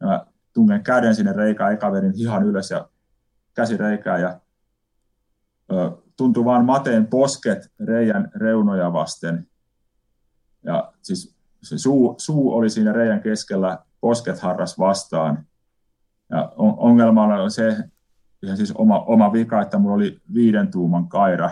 Ja mä tungen käden sinne reikään, eka vedin hihan ylös ja käsi reikään ja ö, tuntui vaan mateen posket reijän reunoja vasten. Ja siis se suu, suu oli siinä reijän keskellä, posket harras vastaan. Ja ongelma on se, ihan siis oma, oma vika, että mulla oli viiden tuuman kaira.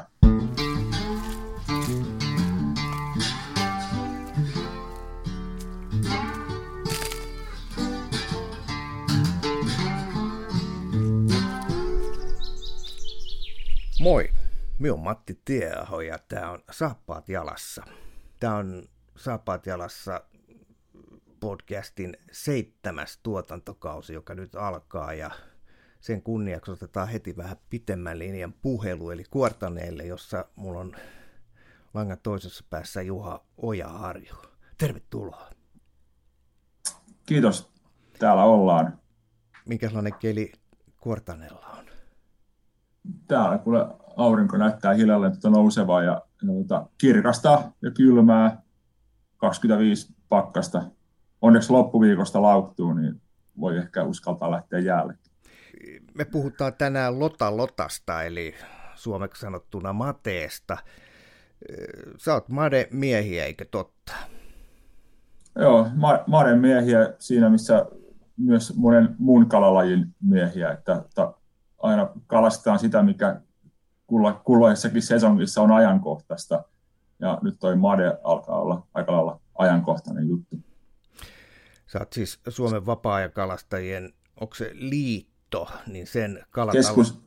Moi, minä on Matti Tieaho ja tämä on Saappaat jalassa. Tämä on Saappaat jalassa podcastin seitsemäs tuotantokausi, joka nyt alkaa ja sen kunniaksi otetaan heti vähän pitemmän linjan puhelu, eli Kuortaneelle, jossa mulla on langan toisessa päässä Juha Oja-Harju. Tervetuloa. Kiitos, täällä ollaan. Minkälainen keli Kuortanella on? Täällä kuule aurinko näyttää hiljalleen tuota nousevaa ja, ja tuota, kirkasta ja kylmää, 25 pakkasta. Onneksi loppuviikosta lauttuu, niin voi ehkä uskaltaa lähteä jäälle me puhutaan tänään Lota Lotasta, eli suomeksi sanottuna Mateesta. Sä oot Made miehiä, eikö totta? Joo, Made miehiä siinä, missä myös monen muun kalalajin miehiä, että, että aina kalastetaan sitä, mikä kulloisessakin sesongissa on ajankohtaista. Ja nyt toi Made alkaa olla aika lailla ajankohtainen juttu. Sä oot siis Suomen vapaa-ajankalastajien, onko se liitto? niin sen kalatalon... Keskus,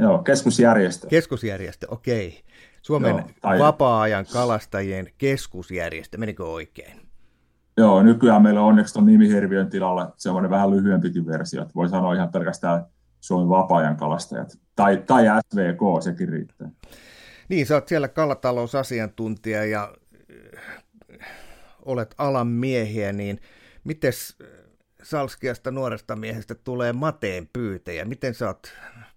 joo, keskusjärjestö. Keskusjärjestö, okei. Suomen joo, tai... vapaa-ajan kalastajien keskusjärjestö, menikö oikein? Joo, nykyään meillä on onneksi tuon nimihirviön tilalla semmoinen vähän lyhyempikin versio, että voi sanoa ihan pelkästään Suomen vapaa-ajan kalastajat. Tai, tai SVK, sekin riittää. Niin, sä oot siellä kalatalousasiantuntija ja äh, olet alan miehiä, niin mites Salskiasta nuoresta miehestä tulee Mateen pyytäjä. Miten sä oot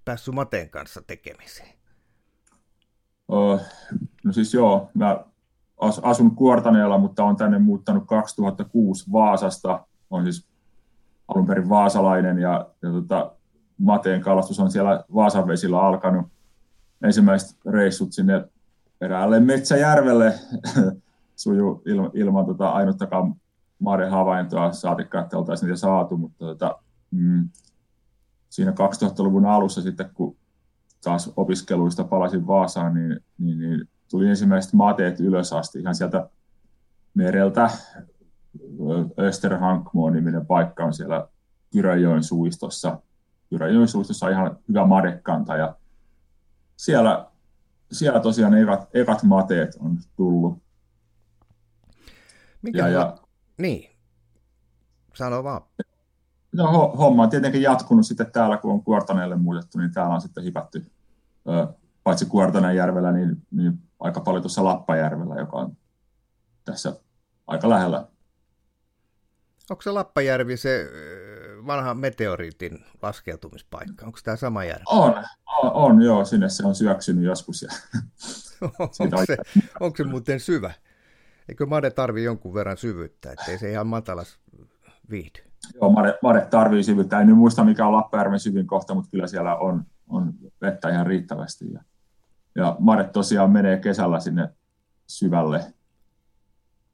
päässyt Mateen kanssa tekemiseen? Oh, no siis joo, mä asun Kuortaneella, mutta on tänne muuttanut 2006 Vaasasta. On siis alun perin vaasalainen ja, ja tota, Mateen kalastus on siellä Vaasan vesillä alkanut. Ensimmäiset reissut sinne eräälle Metsäjärvelle suju ilman, ilman tota ainuttakaan maiden havaintoa, saatikka, että oltaisiin niitä saatu, mutta tota, mm, siinä 2000-luvun alussa sitten, kun taas opiskeluista palasin Vaasaan, niin, niin, niin tuli ensimmäiset mateet ylös asti ihan sieltä mereltä. Österhankmoon niminen paikka on siellä Kyröjoen suistossa. Kyröjoen suistossa on ihan hyvä madekanta ja siellä, siellä tosiaan ekat, ekat mateet on tullut. Mikä ja, ja, niin, sano vaan. No, homma on tietenkin jatkunut sitten täällä, kun on Kuortaneelle muutettu, niin täällä on sitten hipätty paitsi Kuortanenjärvellä, niin, niin aika paljon tuossa Lappajärvellä, joka on tässä aika lähellä. Onko se Lappajärvi se vanha meteoriitin laskeutumispaikka? Onko tämä sama järvi? On, on, on joo, sinne se on syöksynyt joskus. Ja onko, se, onko se muuten syvä? Eikö made tarvi jonkun verran syvyyttä, ettei se ihan matalas viihdy? Joo, made, made tarvii syvyyttä. En nyt muista, mikä on Lappajärven syvin kohta, mutta kyllä siellä on, on vettä ihan riittävästi. Ja, ja made tosiaan menee kesällä sinne syvälle.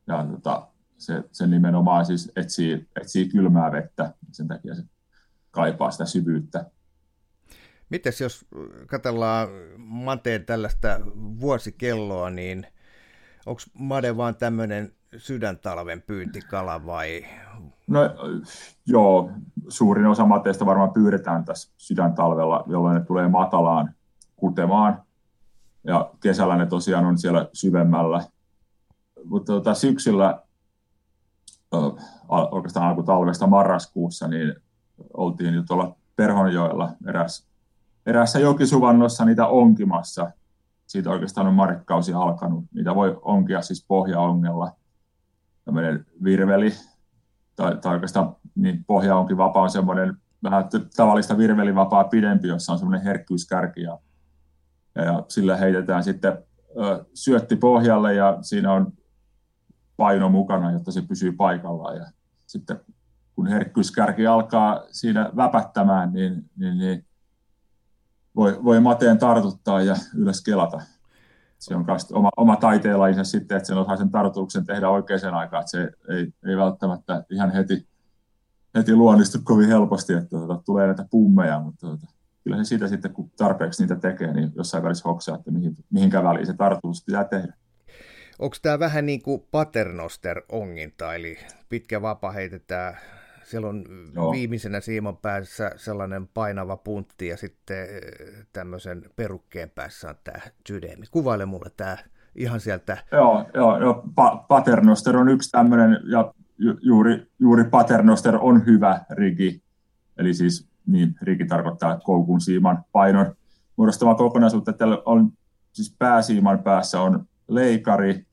Ja tota, se, se nimenomaan siis etsii, etsii kylmää vettä, sen takia se kaipaa sitä syvyyttä. Mites jos katsellaan Mateen tällaista vuosikelloa, niin – onko made vaan tämmöinen sydäntalven pyyntikala vai? No joo, suurin osa mateista varmaan pyydetään tässä sydäntalvella, jolloin ne tulee matalaan kutemaan. Ja kesällä ne tosiaan on siellä syvemmällä. Mutta tota, syksyllä, oikeastaan alkutalvesta marraskuussa, niin oltiin jo tuolla Perhonjoella eräs, erässä jokisuvannossa niitä onkimassa siitä oikeastaan on markkausi alkanut. Niitä voi onkia siis pohjaongella. Tämmöinen virveli, tai, tai oikeastaan niin pohja onkin vapaa on semmoinen vähän tavallista virvelivapaa pidempi, jossa on semmoinen herkkyyskärki ja, ja, sillä heitetään sitten syötti pohjalle ja siinä on paino mukana, jotta se pysyy paikallaan ja sitten kun herkkyyskärki alkaa siinä väpättämään, niin, niin, niin voi, voi mateen tartuttaa ja ylös kelata. Se on oma, oma taiteenlajinsa sitten, että sen osaa sen tartuksen tehdä oikeaan aikaan, että se ei, ei välttämättä ihan heti, heti luonnistu kovin helposti, että tuota, tulee näitä pummeja, mutta tuota, kyllä se siitä sitten, kun tarpeeksi niitä tekee, niin jossain välissä hoksaa, että mihin, mihinkä väliin se tartuus pitää tehdä. Onko tämä vähän niin kuin paternoster-onginta, eli pitkä vapa heitetään, siellä on Joo. viimeisenä siiman päässä sellainen painava puntti ja sitten eh, tämmöisen perukkeen päässä on tämä sydämi. Kuvaile mulle tämä ihan sieltä. Joo, joo, joo. Pa- paternoster on yksi tämmöinen, ja ju- juuri, juuri paternoster on hyvä rigi, eli siis niin rigi tarkoittaa koukun siiman painon muodostama kokonaisuutta. Tällä on siis pääsiiman päässä on leikari,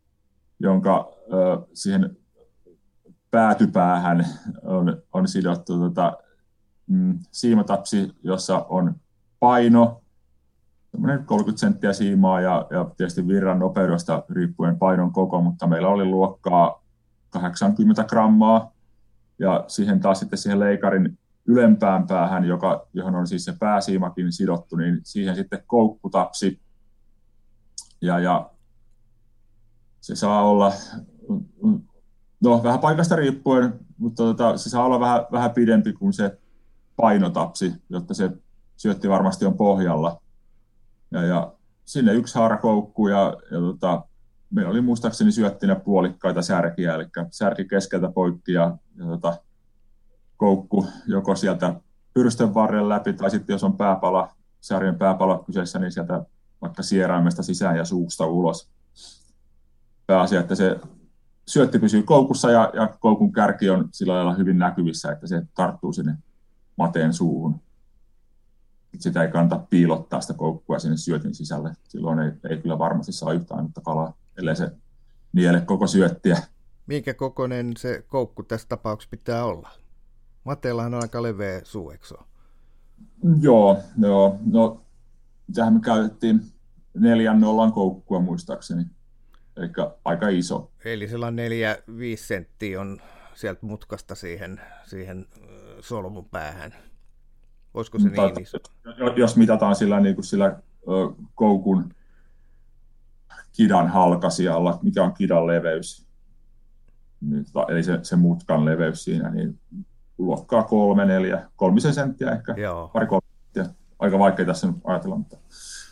jonka ö, siihen päätypäähän on, on sidottu tota, mm, siimatapsi, jossa on paino, 30 senttiä siimaa ja, ja tietysti virran nopeudesta riippuen painon koko, mutta meillä oli luokkaa 80 grammaa. Ja siihen taas sitten siihen leikarin ylempään päähän, joka, johon on siis se pääsiimakin sidottu, niin siihen sitten koukkutapsi. Ja, ja se saa olla, no vähän paikasta riippuen, mutta tota, se saa olla vähän, vähän pidempi kuin se painotapsi, jotta se syötti varmasti on pohjalla. Ja, ja sinne yksi haarakoukku ja, ja tota, meillä oli muistaakseni syöttinä puolikkaita särkiä, eli särki keskeltä poikki ja, ja tota, koukku joko sieltä pyrstön varren läpi tai sitten jos on pääpala, särjen pääpala kyseessä, niin sieltä vaikka sieraimesta sisään ja suusta ulos pääasia, että se syötti pysyy koukussa ja, ja koukun kärki on sillä lailla hyvin näkyvissä, että se tarttuu sinne mateen suuhun. Sitä ei kannata piilottaa sitä koukkua sinne syötin sisälle. Silloin ei, ei kyllä varmasti saa yhtään ainutta kalaa, ellei se niele koko syöttiä. Minkä kokoinen se koukku tässä tapauksessa pitää olla? Mateellahan on aika leveä suu, Joo, joo. No, tähän me käytettiin neljän nollan koukkua muistaakseni eli aika iso. Eli sellainen neljä, viisi senttiä on sieltä mutkasta siihen, siihen solmun päähän. Olisiko se niin iso? Jos mitataan sillä, niin kuin sillä koukun kidan halkasijalla, mikä on kidan leveys, niin eli se, se mutkan leveys siinä, niin luokkaa kolme, neljä, kolmisen senttiä ehkä, Joo. pari kolme senttiä. Aika vaikea tässä nyt ajatella, mutta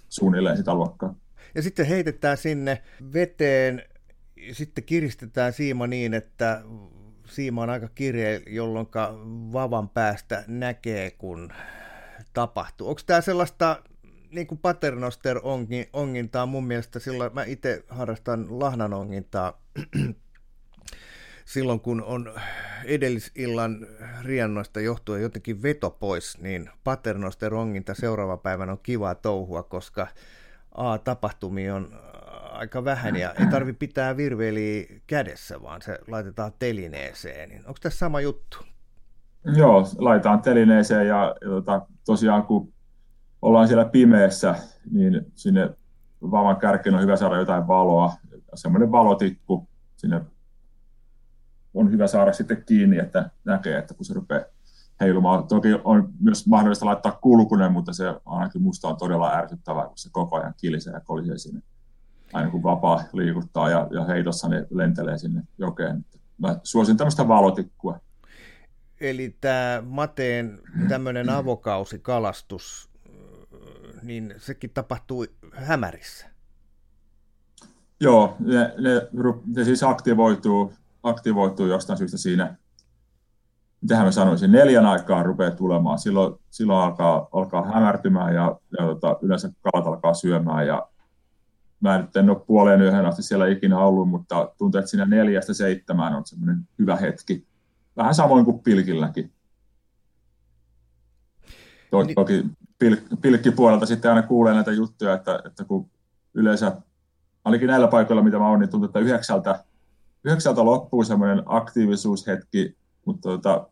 suunnilleen sitä luokkaa ja sitten heitetään sinne veteen, sitten kiristetään siima niin, että siima on aika kirje, jolloin vavan päästä näkee, kun tapahtuu. Onko tämä sellaista niin kuin paternoster ongintaa mun mielestä silloin, mä itse harrastan lahnan ongintaa silloin, kun on edellisillan riennoista johtuen jotenkin veto pois, niin paternoster onginta seuraava päivänä on kiva touhua, koska A-tapahtumia on äh, aika vähän ja ei tarvi pitää virveliä kädessä, vaan se laitetaan telineeseen. Niin onko tässä sama juttu? Joo, laitetaan telineeseen ja, ja tota, tosiaan kun ollaan siellä pimeässä, niin sinne vavan kärkeen on hyvä saada jotain valoa. Semmoinen valotikku sinne on hyvä saada sitten kiinni, että näkee, että kun se rupeaa heilumaan. Toki on myös mahdollista laittaa kulkunen, mutta se ainakin musta on todella ärsyttävää, kun se koko ajan kilisee ja kolisee sinne. Aina kun vapaa liikuttaa ja, ja heitossa ne lentelee sinne jokeen. Mä suosin tämmöistä valotikkua. Eli tämä Mateen tämmöinen avokausikalastus, niin sekin tapahtuu hämärissä? Joo, ne, ne, ne siis aktivoituu, aktivoituu jostain syystä siinä mitähän mä sanoisin, neljän aikaa rupeaa tulemaan. Silloin, silloin alkaa, alkaa hämärtymään ja, ja tota, yleensä kalat alkaa syömään. Ja mä nyt en ole puoleen yhden asti siellä ikinä ollut, mutta tuntuu, että siinä neljästä seitsemään on semmoinen hyvä hetki. Vähän samoin kuin pilkilläkin. Niin. Toki pilk- pilkkipuolelta sitten aina kuulee näitä juttuja, että, että kun yleensä, ainakin näillä paikoilla, mitä mä oon, niin tuntuu, että yhdeksältä, yhdeksältä loppuu semmoinen aktiivisuushetki, mutta tota,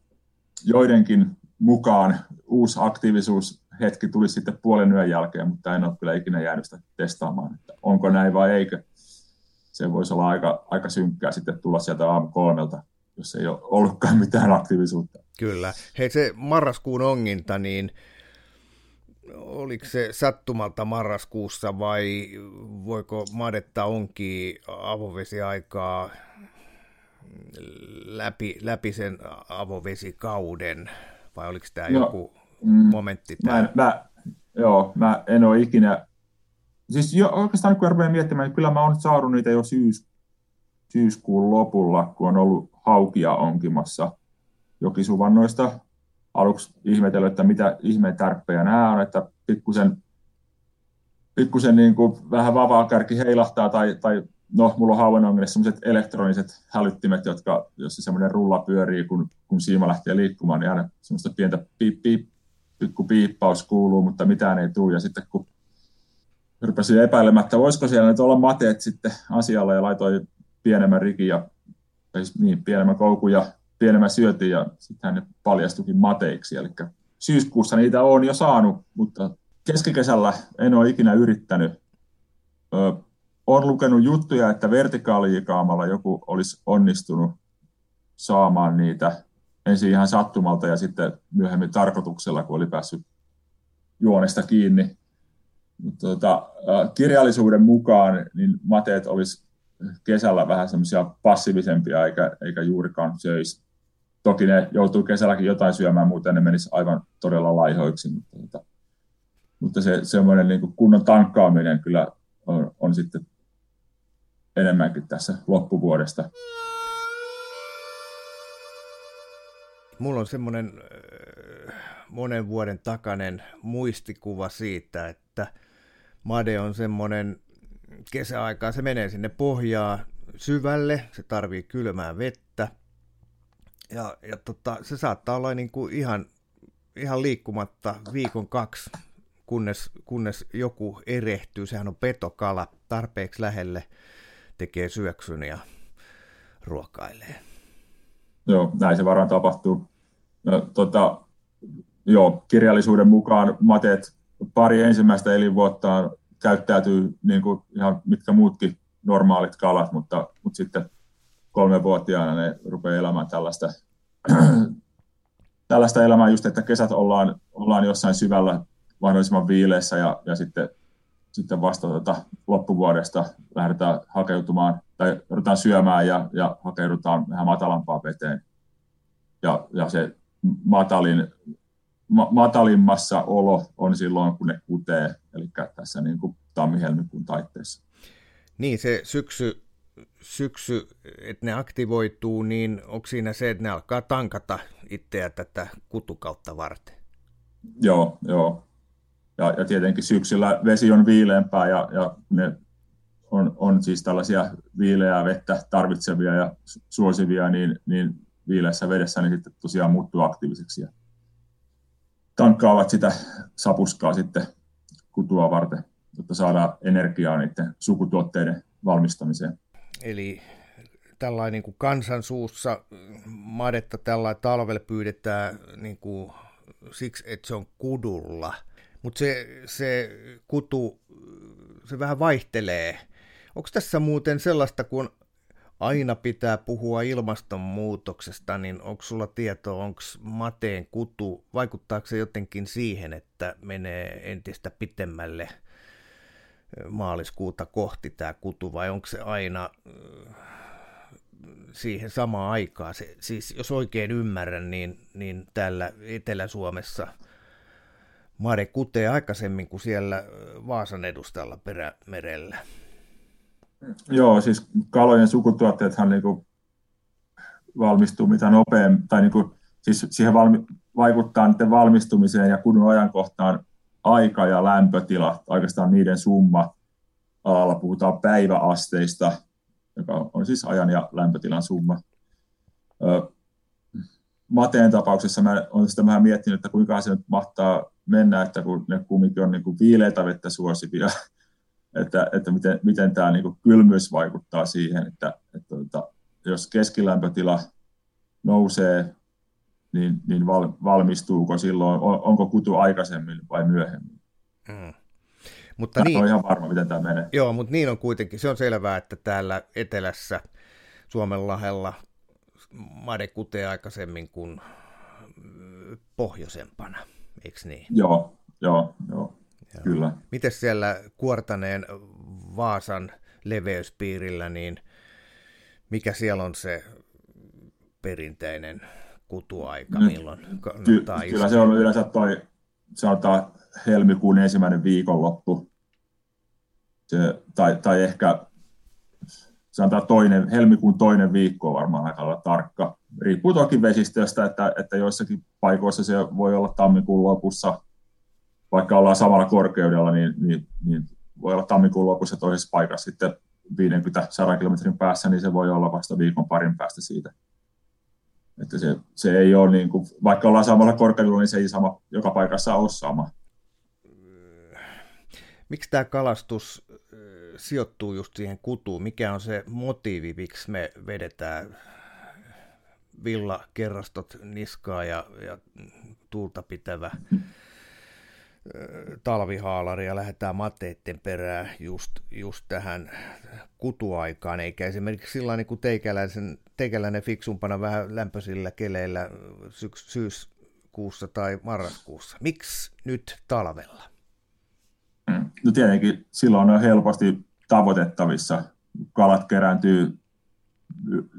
joidenkin mukaan uusi aktiivisuushetki tuli sitten puolen yön jälkeen, mutta en ole kyllä ikinä jäänyt sitä testaamaan, että onko näin vai eikö. Se voisi olla aika, aika synkkää sitten tulla sieltä aamu kolmelta jos ei ole ollutkaan mitään aktiivisuutta. Kyllä. Hei se marraskuun onginta, niin oliko se sattumalta marraskuussa vai voiko madetta onki avovesiaikaa läpi, läpi sen avovesikauden vai oliko tämä no, joku mm, momentti? Mä, mä, joo, mä en ole ikinä, siis jo, oikeastaan kun rupean miettimään, niin kyllä mä oon saanut niitä jo syys, syyskuun lopulla, kun on ollut haukia onkimassa jokisuvannoista. Aluksi ihmetellyt, että mitä ihmeen tärppejä nämä on, että pikkusen, pikkusen niin kuin vähän vapaa kärki heilahtaa tai, tai no, mulla on hauenongelmissa sellaiset elektroniset hälyttimet, jotka, jos se semmoinen rulla pyörii, kun, kun siima lähtee liikkumaan, niin aina semmoista pientä piip, piip, pikku piippaus kuuluu, mutta mitään ei tule. Ja sitten kun rupesin epäilemättä, voisiko siellä nyt olla mateet sitten asialla ja laitoin pienemmän rikin ja siis niin, pienemmän koukun ja pienemmän syötin ja sitten ne paljastukin mateiksi. Eli syyskuussa niitä on jo saanut, mutta keskikesällä en ole ikinä yrittänyt. Ö, olen lukenut juttuja, että vertikaalijikaamalla joku olisi onnistunut saamaan niitä ensin ihan sattumalta ja sitten myöhemmin tarkoituksella, kun oli päässyt juonesta kiinni. Mutta tota, kirjallisuuden mukaan niin mateet olisi kesällä vähän semmoisia passiivisempia eikä, eikä juurikaan söisi. Toki ne joutuu kesälläkin jotain syömään, muuten ne menisi aivan todella laihoiksi, mutta, tota, mutta se semmoinen niin kunnon tankkaaminen kyllä on, on sitten enemmänkin tässä loppuvuodesta. Mulla on semmoinen monen vuoden takainen muistikuva siitä, että Made on semmoinen kesäaikaan, se menee sinne pohjaa syvälle, se tarvii kylmää vettä, ja, ja tota, se saattaa olla niin kuin ihan, ihan liikkumatta viikon kaksi, kunnes, kunnes joku erehtyy, sehän on petokala, tarpeeksi lähelle tekee syöksyn ja ruokailee. Joo, näin se varmaan tapahtuu. No, tota, joo, kirjallisuuden mukaan mateet pari ensimmäistä elinvuottaan käyttäytyy niin kuin ihan mitkä muutkin normaalit kalat, mutta, mutta sitten kolmevuotiaana ne rupeaa elämään tällaista, tällaista elämää just, että kesät ollaan, ollaan jossain syvällä mahdollisimman viileessä ja, ja sitten, sitten vasta tota loppuvuodesta lähdetään hakeutumaan tai ruvetaan syömään ja, ja hakeudutaan vähän matalampaan veteen. Ja, ja se matalin, ma, matalimmassa olo on silloin, kun ne kutee, eli tässä niin kuin tammi-helmikuun taitteessa. Niin, se syksy, syksy, että ne aktivoituu, niin onko siinä se, että ne alkaa tankata itseä tätä kutukautta varten? Joo, joo. Ja, ja tietenkin syksyllä vesi on viileämpää ja, ja ne on, on siis tällaisia viileää vettä tarvitsevia ja suosivia, niin, niin viileässä vedessä niin sitten tosiaan muuttuu aktiiviseksi ja tankkaavat sitä sapuskaa sitten kutua varten, jotta saadaan energiaa niiden sukutuotteiden valmistamiseen. Eli tällainen niin kuin kansansuussa madetta tällä talvella pyydetään niin kuin, siksi, että se on kudulla. Mutta se, se kutu, se vähän vaihtelee. Onko tässä muuten sellaista, kun aina pitää puhua ilmastonmuutoksesta, niin onko sulla tietoa, onko mateen kutu, vaikuttaako se jotenkin siihen, että menee entistä pitemmälle maaliskuuta kohti tämä kutu, vai onko se aina siihen samaan aikaan? Se, siis jos oikein ymmärrän, niin, niin täällä Etelä-Suomessa made kutee aikaisemmin kuin siellä Vaasan edustalla perämerellä. Joo, siis kalojen sukutuotteethan niin kuin valmistuu mitä nopeammin, tai niin kuin, siis siihen valmi, vaikuttaa niiden valmistumiseen ja kunnon ajankohtaan aika ja lämpötila, oikeastaan niiden summa. Alalla puhutaan päiväasteista, joka on siis ajan ja lämpötilan summa. Mateen tapauksessa mä olen sitä vähän miettinyt, että kuinka se nyt mahtaa mennä, että kun ne kumminkin on niin kuin viileitä vettä suosivia, että, että miten, miten tämä niin kuin kylmyys vaikuttaa siihen, että, että, että tota, jos keskilämpötila nousee, niin, niin val, valmistuuko silloin, on, onko kutu aikaisemmin vai myöhemmin. Mm. Mutta Mä niin, ihan varma, miten tämä menee. Joo, mutta niin on kuitenkin. Se on selvää, että täällä etelässä Suomen lahella made kutee aikaisemmin kuin pohjoisempana, eikö niin? Joo, joo, joo, joo. kyllä. Miten siellä Kuortaneen Vaasan leveyspiirillä, niin mikä siellä on se perinteinen kutuaika, milloin Ky- Kyllä se on yleensä toi, sanotaan helmikuun ensimmäinen viikonloppu, se, tai, tai ehkä sanotaan toinen, helmikuun toinen viikko on varmaan aika olla tarkka. Riippuu toki vesistöstä, että, että joissakin paikoissa se voi olla tammikuun lopussa, vaikka ollaan samalla korkeudella, niin, niin, niin voi olla tammikuun lopussa toisessa paikassa sitten 50-100 kilometrin päässä, niin se voi olla vasta viikon parin päästä siitä. Että se, se ei ole niin kuin, vaikka ollaan samalla korkeudella, niin se ei sama joka paikassa ole sama. Miksi tämä kalastus sijoittuu just siihen kutuun? Mikä on se motiivi, miksi me vedetään villakerrastot niskaa ja, ja tuulta pitävä talvihaalari ja lähdetään mateitten perään just, just tähän kutuaikaan, eikä esimerkiksi sillä niin kuin teikäläisen, teikäläinen fiksumpana vähän lämpöisillä keleillä syks, syyskuussa tai marraskuussa. Miksi nyt talvella? No tietenkin silloin on helposti tavoitettavissa. Kalat kerääntyy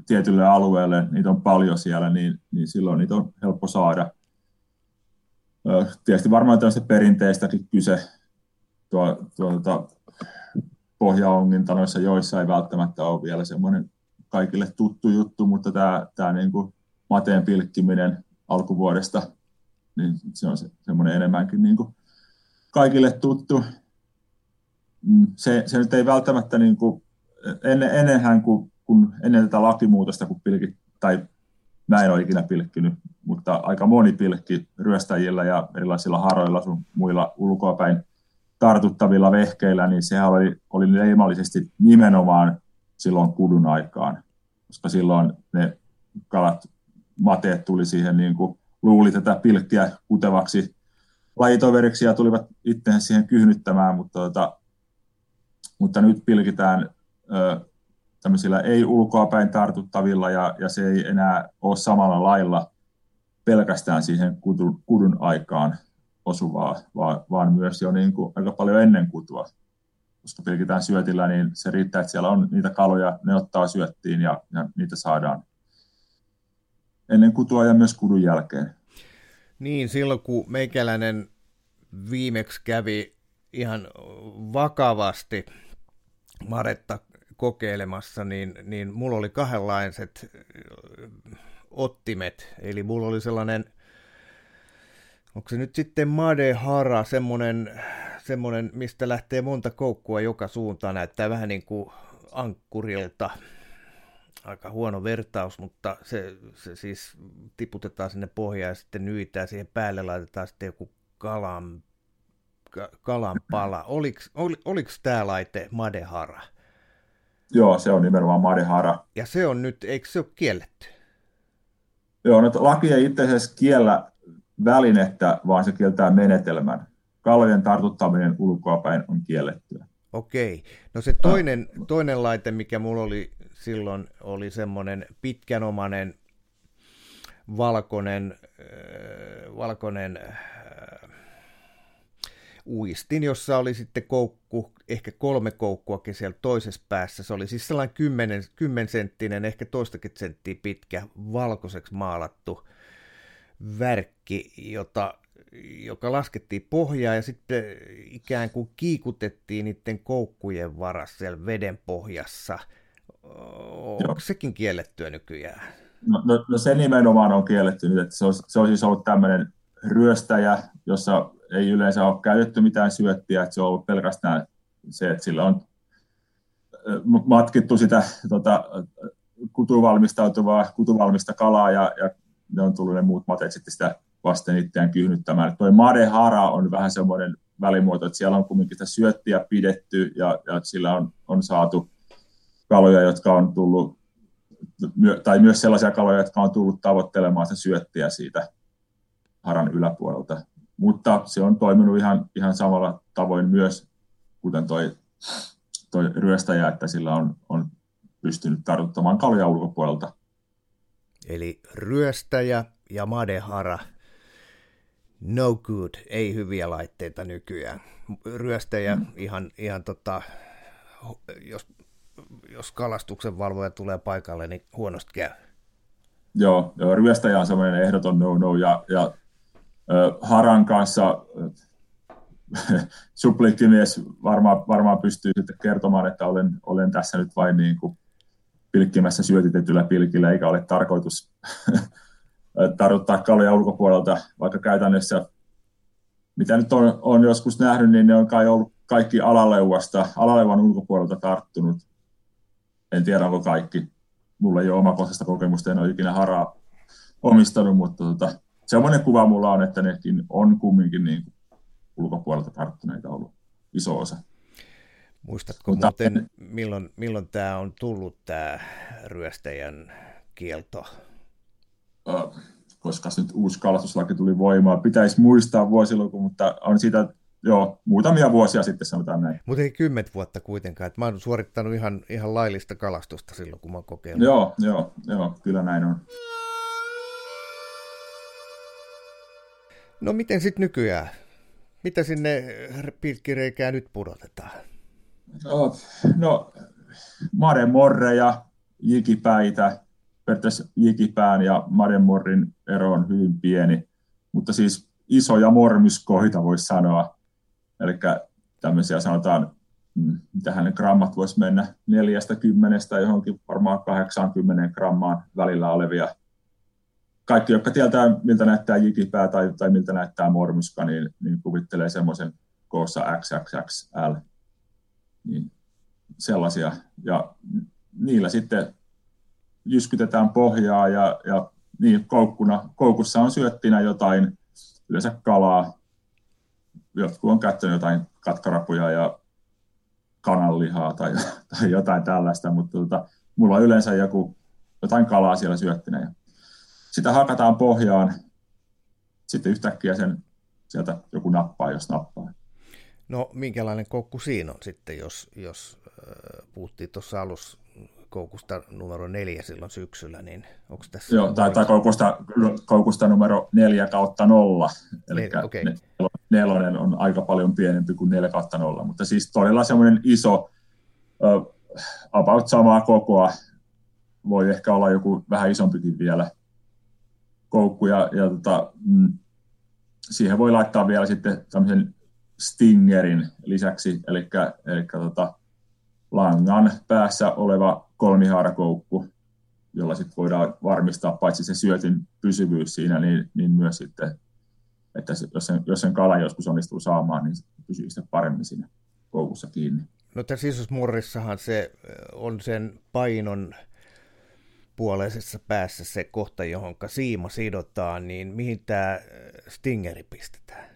tietylle alueelle, niitä on paljon siellä, niin, niin silloin niitä on helppo saada. Tietysti varmaan tällaista perinteistäkin kyse. Tuo, tuo, tuo pohjaonginta noissa joissa ei välttämättä ole vielä semmoinen kaikille tuttu juttu, mutta tämä, tämä niin kuin mateen pilkkiminen alkuvuodesta, niin se on se, semmoinen enemmänkin niin kuin kaikille tuttu. Mm, se, se nyt ei välttämättä, niin kuin, ennen, ennenhän kun, kun ennen tätä lakimuutosta, kun pilki, tai mä en ole ikinä pilkkinyt, mutta aika moni pilkki ryöstäjillä ja erilaisilla haroilla sun muilla ulkoapäin tartuttavilla vehkeillä, niin sehän oli, oli leimallisesti nimenomaan silloin kudun aikaan, koska silloin ne kalat, mateet tuli siihen, niin kuin luuli tätä pilkkiä kutevaksi lajitoveriksi ja tulivat itse siihen kyhnyttämään, mutta tota, mutta nyt pilkitään ö, tämmöisillä ei ulkoapäin tartuttavilla ja, ja se ei enää ole samalla lailla pelkästään siihen kudun, kudun aikaan osuvaa, vaan, vaan myös jo niin kuin aika paljon ennen kutua. Koska pilkitään syötillä, niin se riittää, että siellä on niitä kaloja, ne ottaa syöttiin ja, ja niitä saadaan ennen kutua ja myös kudun jälkeen. Niin, silloin kun meikäläinen viimeksi kävi ihan vakavasti Maretta kokeilemassa, niin, niin mulla oli kahdenlaiset ottimet. Eli mulla oli sellainen, onko se nyt sitten Madehara, semmoinen, semmoinen, mistä lähtee monta koukkua joka suuntaan, näyttää vähän niin kuin ankkurilta. Aika huono vertaus, mutta se, se siis tiputetaan sinne pohjaan ja sitten nyytään siihen päälle, laitetaan sitten joku kalan kalan pala. Oliko, ol, oliko tämä laite Madehara? Joo, se on nimenomaan Madehara. Ja se on nyt, eikö se ole kielletty? Joo, no laki ei itse asiassa kiellä välinettä, vaan se kieltää menetelmän. Kalojen tartuttaminen ulkoapäin on kiellettyä. Okei. No se toinen, toinen laite, mikä mulla oli silloin, oli semmoinen pitkänomainen valkoinen, äh, valkoinen uistin, jossa oli sitten koukku, ehkä kolme koukkuakin siellä toisessa päässä. Se oli siis sellainen kymmenen, kymmensenttinen, ehkä toistakin senttiä pitkä, valkoiseksi maalattu värkki, jota, joka laskettiin pohjaan ja sitten ikään kuin kiikutettiin niiden koukkujen varassa siellä veden pohjassa. Onko sekin kiellettyä nykyään? No, no, no se nimenomaan on kielletty nyt, että se on, se on siis ollut tämmöinen ryöstäjä, jossa ei yleensä ole käytetty mitään syöttiä, että se on ollut pelkästään se, että sillä on matkittu sitä tota, kutuvalmistautuvaa, kutuvalmista kalaa ja, ja ne on tullut ne muut mateet sitten sitä vasten itseään kyhnyttämään. Tuo madehara on vähän semmoinen välimuoto, että siellä on kumminkin sitä syöttiä pidetty ja, ja sillä on, on saatu kaloja, jotka on tullut, tai myös sellaisia kaloja, jotka on tullut tavoittelemaan sitä syöttiä siitä haran yläpuolelta mutta se on toiminut ihan, ihan samalla tavoin myös, kuten toi, toi ryöstäjä, että sillä on, on pystynyt tartuttamaan kaloja ulkopuolelta. Eli ryöstäjä ja madehara, no good, ei hyviä laitteita nykyään. Ryöstäjä mm. ihan, ihan tota, jos, jos kalastuksen valvoja tulee paikalle, niin huonosti käy. Joo, joo ryöstäjä on semmoinen ehdoton no-no, ja, ja Haran kanssa suplikkimies varmaan, varmaan pystyy sitten kertomaan, että olen, olen tässä nyt vain niin kuin pilkkimässä syötitetyllä pilkillä, eikä ole tarkoitus tarvittaa kaloja ulkopuolelta, vaikka käytännössä, mitä nyt on, on joskus nähnyt, niin ne on kai ollut kaikki alaleuasta, alaleuvan ulkopuolelta tarttunut. En tiedä, onko kaikki. Mulla ei ole omakohtaista kokemusta, en ole ikinä haraa omistanut, mutta tota, semmoinen kuva mulla on, että nekin on kumminkin niin ulkopuolelta tarttuneita ollut iso osa. Muistatko Mutta, muuten, milloin, milloin tämä on tullut tämä ryöstäjän kielto? Koska nyt uusi kalastuslaki tuli voimaan. Pitäisi muistaa vuosiluku, mutta on siitä joo, muutamia vuosia sitten sanotaan näin. Mutta ei kymmentä vuotta kuitenkaan. Että mä oon suorittanut ihan, ihan laillista kalastusta silloin, kun mä oon kokeillut. Joo, joo, joo, kyllä näin on. No miten sitten nykyään? Mitä sinne pilkkireikään nyt pudotetaan? No, no Morre ja jikipäitä, periaatteessa jikipään ja Morrin ero on hyvin pieni, mutta siis isoja mormyskoita voisi sanoa. Eli tämmöisiä sanotaan, mm, ne grammat voisi mennä, neljästä kymmenestä johonkin varmaan 80 grammaan välillä olevia. Kaikki, jotka tietää, miltä näyttää jikipää tai, tai miltä näyttää mormyska, niin, niin kuvittelee semmoisen koossa XXXL niin sellaisia. Ja niillä sitten jyskytetään pohjaa ja, ja niin, koukkuna, koukussa on syöttinä jotain, yleensä kalaa. Jotkut on käyttänyt jotain katkarapuja ja kananlihaa tai, tai jotain tällaista, mutta tota, mulla on yleensä joku, jotain kalaa siellä syöttinä. Ja sitä hakataan pohjaan, sitten yhtäkkiä sen sieltä joku nappaa, jos nappaa. No minkälainen koukku siinä on sitten, jos, jos äh, puhuttiin tuossa alussa koukusta numero neljä silloin syksyllä, niin onko tässä... Joo, tai, tai koukusta, koukusta numero neljä kautta nolla, eli okay. nelonen on aika paljon pienempi kuin neljä kautta nolla, mutta siis todella semmoinen iso, about samaa kokoa, voi ehkä olla joku vähän isompikin vielä koukku, ja, ja tota, mm, siihen voi laittaa vielä sitten tämmöisen Stingerin lisäksi, eli, eli tota, langan päässä oleva kolmihaarakoukku, jolla sitten voidaan varmistaa paitsi se syötin pysyvyys siinä, niin, niin myös sitten, että se, jos, sen, jos sen kalan joskus onnistuu saamaan, niin se pysyy sitten paremmin siinä koukussa kiinni. No tässä isousmurrissahan se on sen painon puoleisessa päässä se kohta, johon siima sidotaan, niin mihin tämä stingeri pistetään?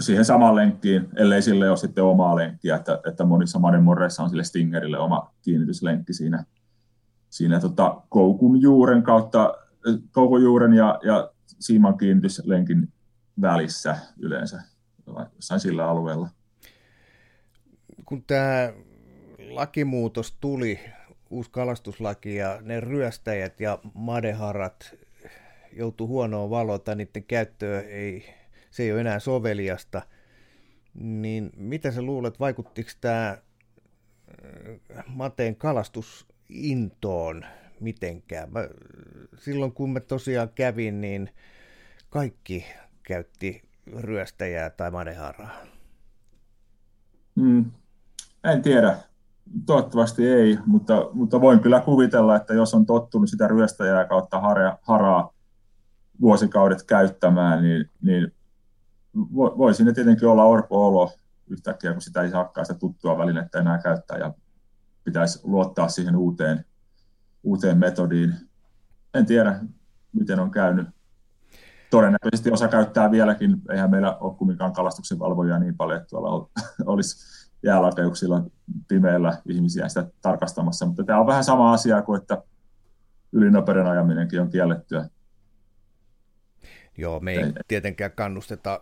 siihen samaan lenkkiin, ellei sille ole sitten omaa lenkkiä, että, että monissa Morreissa on sille Stingerille oma kiinnityslenkki siinä, siinä tota, koukun juuren kautta, koukun juuren ja, ja siiman kiinnityslenkin välissä yleensä jossain sillä alueella. Kun tämä lakimuutos tuli, uusi kalastuslaki ja ne ryöstäjät ja madeharat joutu huonoon valoon tai niiden käyttöä ei se ei ole enää soveliasta, niin mitä sä luulet, vaikuttiko tämä äh, Mateen kalastusintoon mitenkään? Mä, silloin kun mä tosiaan kävin, niin kaikki käytti ryöstäjää tai madeharaa. Mm, en tiedä. Toivottavasti ei, mutta, mutta voin kyllä kuvitella, että jos on tottunut sitä ryöstäjää kautta haraa vuosikaudet käyttämään, niin, niin voi sinne tietenkin olla orpo-olo yhtäkkiä, kun sitä ei saakaan sitä tuttua välinettä enää käyttää ja pitäisi luottaa siihen uuteen, uuteen metodiin. En tiedä, miten on käynyt. Todennäköisesti osa käyttää vieläkin, eihän meillä ole kumminkaan kalastuksen valvojia niin paljon, että tuolla olisi jäälakeuksilla pimeillä ihmisiä sitä tarkastamassa, mutta tämä on vähän sama asia kuin, että ylinopeuden ajaminenkin on kiellettyä. Joo, me ei, ei tietenkään kannusteta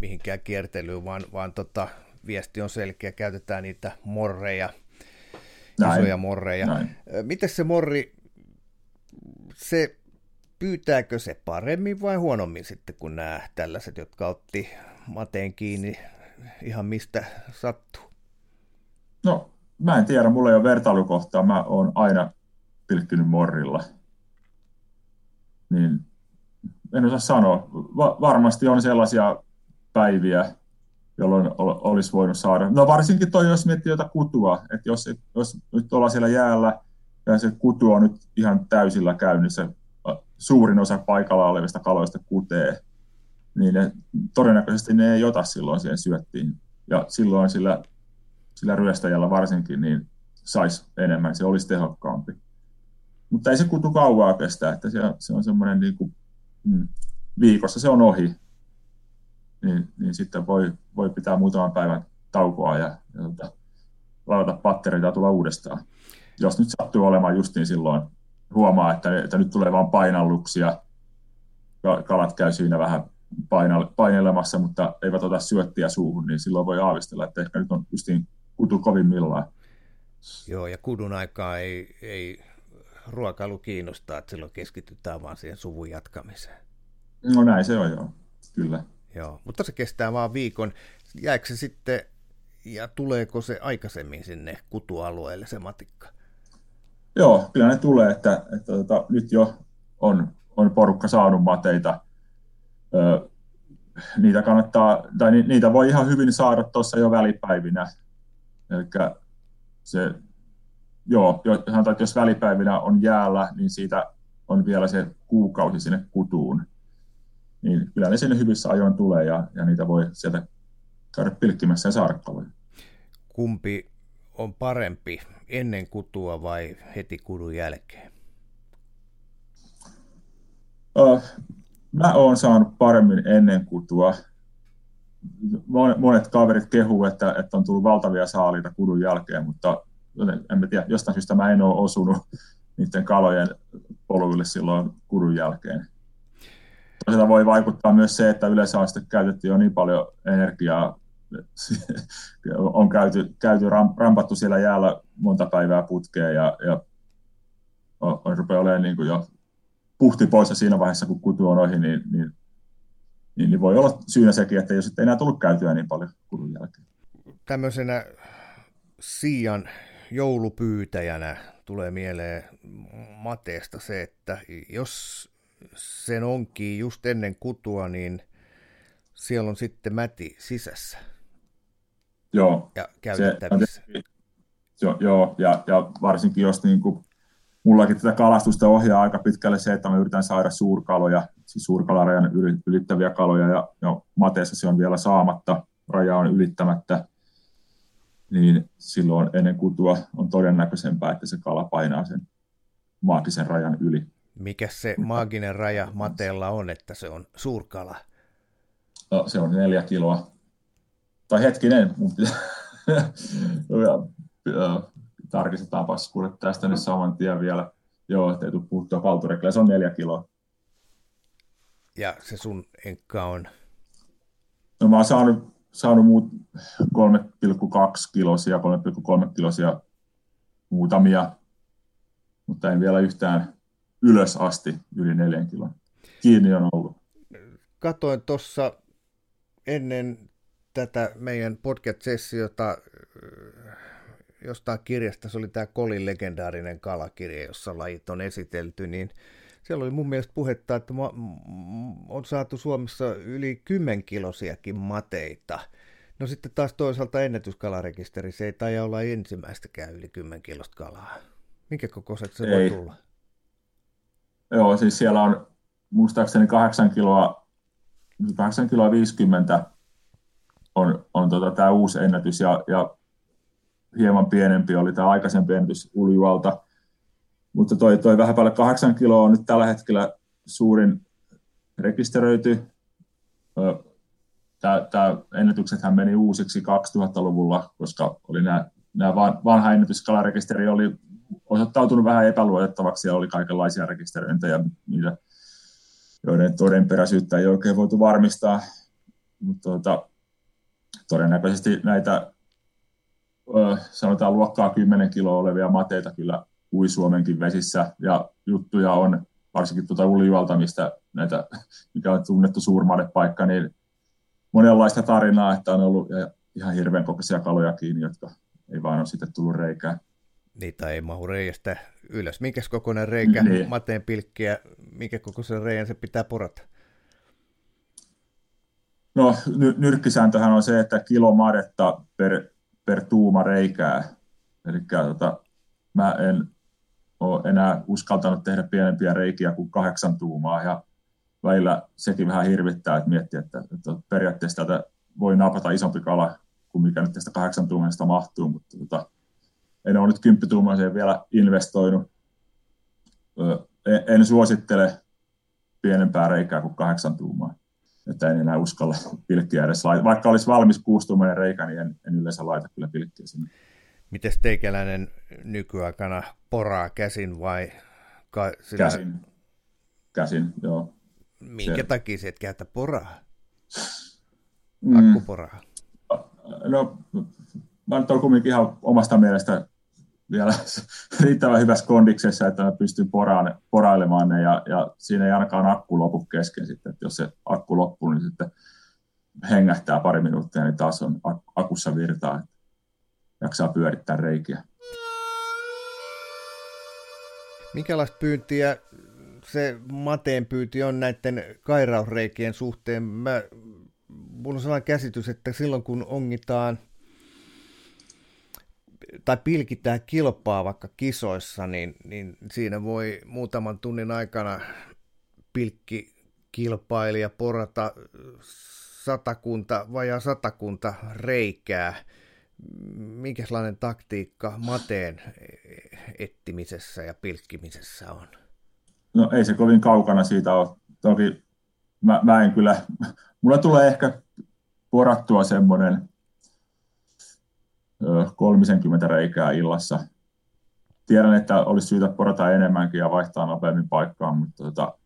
mihinkään kiertelyyn, vaan, vaan tota, viesti on selkeä, käytetään niitä morreja, Näin. isoja morreja. Näin. Miten se morri, se pyytääkö se paremmin vai huonommin sitten kuin nämä tällaiset, jotka otti mateen kiinni ihan mistä sattuu? No, mä en tiedä, mulla ei ole vertailukohtaa, mä oon aina pilkkinyt morrilla. Niin en osaa sanoa. Va- varmasti on sellaisia päiviä, jolloin olisi voinut saada. No varsinkin toi, jos miettii jotain kutua, että jos, jos nyt ollaan siellä jäällä ja se kutu on nyt ihan täysillä käynnissä, suurin osa paikalla olevista kaloista kutee, niin ne, todennäköisesti ne ei ota silloin siihen syöttiin. Ja silloin sillä, sillä ryöstäjällä varsinkin niin saisi enemmän, se olisi tehokkaampi. Mutta ei se kutu kauaa kestä, että se, se on semmoinen niin kuin, mm, viikossa se on ohi. Niin, niin sitten voi, voi pitää muutaman päivän taukoa ja, ja tota, ladata ja tulla uudestaan. Jos nyt sattuu olemaan just niin silloin, huomaa, että, että nyt tulee vain painalluksia, kalat käy siinä vähän painelemassa, mutta eivät ota syöttiä suuhun, niin silloin voi aavistella, että ehkä nyt on justiin kutu kovimmillaan. Joo, ja kudun aikaa ei, ei ruokailu kiinnostaa, että silloin keskitytään vaan siihen suvun jatkamiseen. No näin se on joo, kyllä. Joo, mutta se kestää vaan viikon. Jääkö se sitten, ja tuleeko se aikaisemmin sinne kutualueelle se matikka? Joo, kyllä ne tulee, että, että, tota, nyt jo on, on porukka saanut mateita. Niitä kannattaa, tai ni, niitä voi ihan hyvin saada tuossa jo välipäivinä. Eli se, joo, sanotaan, että jos välipäivinä on jäällä, niin siitä on vielä se kuukausi sinne kutuun. Niin kyllä ne sinne hyvissä ajoin tulee ja, ja niitä voi sieltä käydä pilkkimässä ja saada kaloja. Kumpi on parempi, ennen kutua vai heti kudun jälkeen? Mä oon saanut paremmin ennen kutua. Monet kaverit kehuu, että, että on tullut valtavia saaliita kudun jälkeen, mutta en tiedä, jostain syystä mä en ole osunut niiden kalojen polville silloin kudun jälkeen. Toisaalta voi vaikuttaa myös se, että yleensä on sitten käytetty jo niin paljon energiaa on käyty, käyty rampattu siellä jäällä monta päivää putkeen ja, ja on, on rupeaa olemaan niin kuin jo puhti pois siinä vaiheessa, kun kutu on ohi, niin, niin, niin, niin voi olla syynä sekin, että jos ei enää tullut käytyä niin paljon kudun jälkeen. Tämmöisenä Siian joulupyytäjänä tulee mieleen Mateesta se, että jos sen onkin just ennen kutua, niin siellä on sitten mäti sisässä. Joo. Ja käytettävissä. Se, joo, joo ja, ja varsinkin jos niin kuin, mullakin tätä kalastusta ohjaa aika pitkälle se, että me yritän saada suurkaloja, siis suurkalarajan ylittäviä kaloja, ja jo mateessa se on vielä saamatta, raja on ylittämättä, niin silloin ennen kutua on todennäköisempää, että se kala painaa sen maagisen rajan yli. Mikä se maaginen raja mateella on, että se on suurkala? No, se on neljä kiloa tai hetkinen, mun kuule tästä nyt saman tien vielä. Joo, ettei tule puhuttua palturekkellä, se on neljä kiloa. Ja se sun enkka on? No mä oon saanut, saanut muut 3,2 kilosia, 3,3 kilosia muutamia, mutta en vielä yhtään ylös asti yli neljän kilon. Kiinni on ollut. Katoin tuossa ennen tätä meidän podcast-sessiota jostain kirjasta, se oli tämä Kolin legendaarinen kalakirja, jossa lajit on esitelty, niin siellä oli mun mielestä puhetta, että on saatu Suomessa yli kymmenkilosiakin mateita. No sitten taas toisaalta ennätyskalarekisterissä ei taida olla ensimmäistäkään yli kymmenkilosta kalaa. Minkä kokoiset se ei. voi tulla? Joo, siis siellä on muistaakseni 8 kiloa, 8 kiloa 50 on, on tota, tämä uusi ennätys ja, ja hieman pienempi oli tämä aikaisempi ennätys Uljualta. Mutta toi, toi vähän päälle kahdeksan kiloa on nyt tällä hetkellä suurin rekisteröity. Tämä, ennätyksethän meni uusiksi 2000-luvulla, koska oli nämä, nämä vanha ennätyskalarekisteri oli osoittautunut vähän epäluotettavaksi ja oli kaikenlaisia rekisteröintejä, niitä, joiden todenperäisyyttä ei oikein voitu varmistaa. Mutta tuota, todennäköisesti näitä sanotaan luokkaa 10 kiloa olevia mateita kyllä ui Suomenkin vesissä, ja juttuja on varsinkin tuota Ulijuolta, mistä näitä, mikä on tunnettu suurmadepaikka, niin monenlaista tarinaa, että on ollut ihan hirveän kokoisia kaloja kiinni, jotka ei vaan ole sitten tullut reikään. Niitä ei mahu reiästä ylös. Minkä kokoinen reikä niin. mateen pilkkiä, minkä kokoisen reijän se pitää porata? No ny- nyrkkisääntöhän on se, että kilo madetta per, per tuuma reikää. Eli tota, mä en ole enää uskaltanut tehdä pienempiä reikiä kuin kahdeksan tuumaa ja välillä sekin vähän hirvittää, että miettii, että, että periaatteessa tätä voi napata isompi kala kuin mikä nyt tästä kahdeksan tuumasta mahtuu, mutta tota, en ole nyt kymppituumaiseen vielä investoinut. En, en suosittele pienempää reikää kuin kahdeksan tuumaa, että en enää uskalla pilkkiä edes laita. Vaikka olisi valmis kuustuumainen reikä, niin en, en yleensä laita kyllä pilkkiä sinne. Miten teikäläinen nykyaikana poraa käsin vai? Ka- sillä... Käsin. Käsin, joo. Minkä se... takia se et käytä poraa? Mm. Akkuporaa. No, mä nyt olen kuitenkin ihan omasta mielestä vielä riittävän hyvässä kondiksessa, että mä pystyn poraan, porailemaan ne ja, ja siinä ei ainakaan akku lopu kesken sitten, että jos se akku loppuu, niin sitten hengähtää pari minuuttia, niin taas on akussa virtaa, että jaksaa pyörittää reikiä. Minkälaista pyyntiä se mateen pyynti on näiden kairausreikien suhteen? Mä, mulla on sellainen käsitys, että silloin kun ongitaan tai pilkitään kilpaa vaikka kisoissa, niin, niin siinä voi muutaman tunnin aikana pilkki kilpailija porata satakunta, vajaa satakunta reikää – minkälainen taktiikka mateen ettimisessä ja pilkkimisessä on? No ei se kovin kaukana siitä ole. Toki mä, mä en kyllä, mulla tulee ehkä porattua semmoinen 30 reikää illassa. Tiedän, että olisi syytä porata enemmänkin ja vaihtaa nopeammin paikkaa, mutta, tota,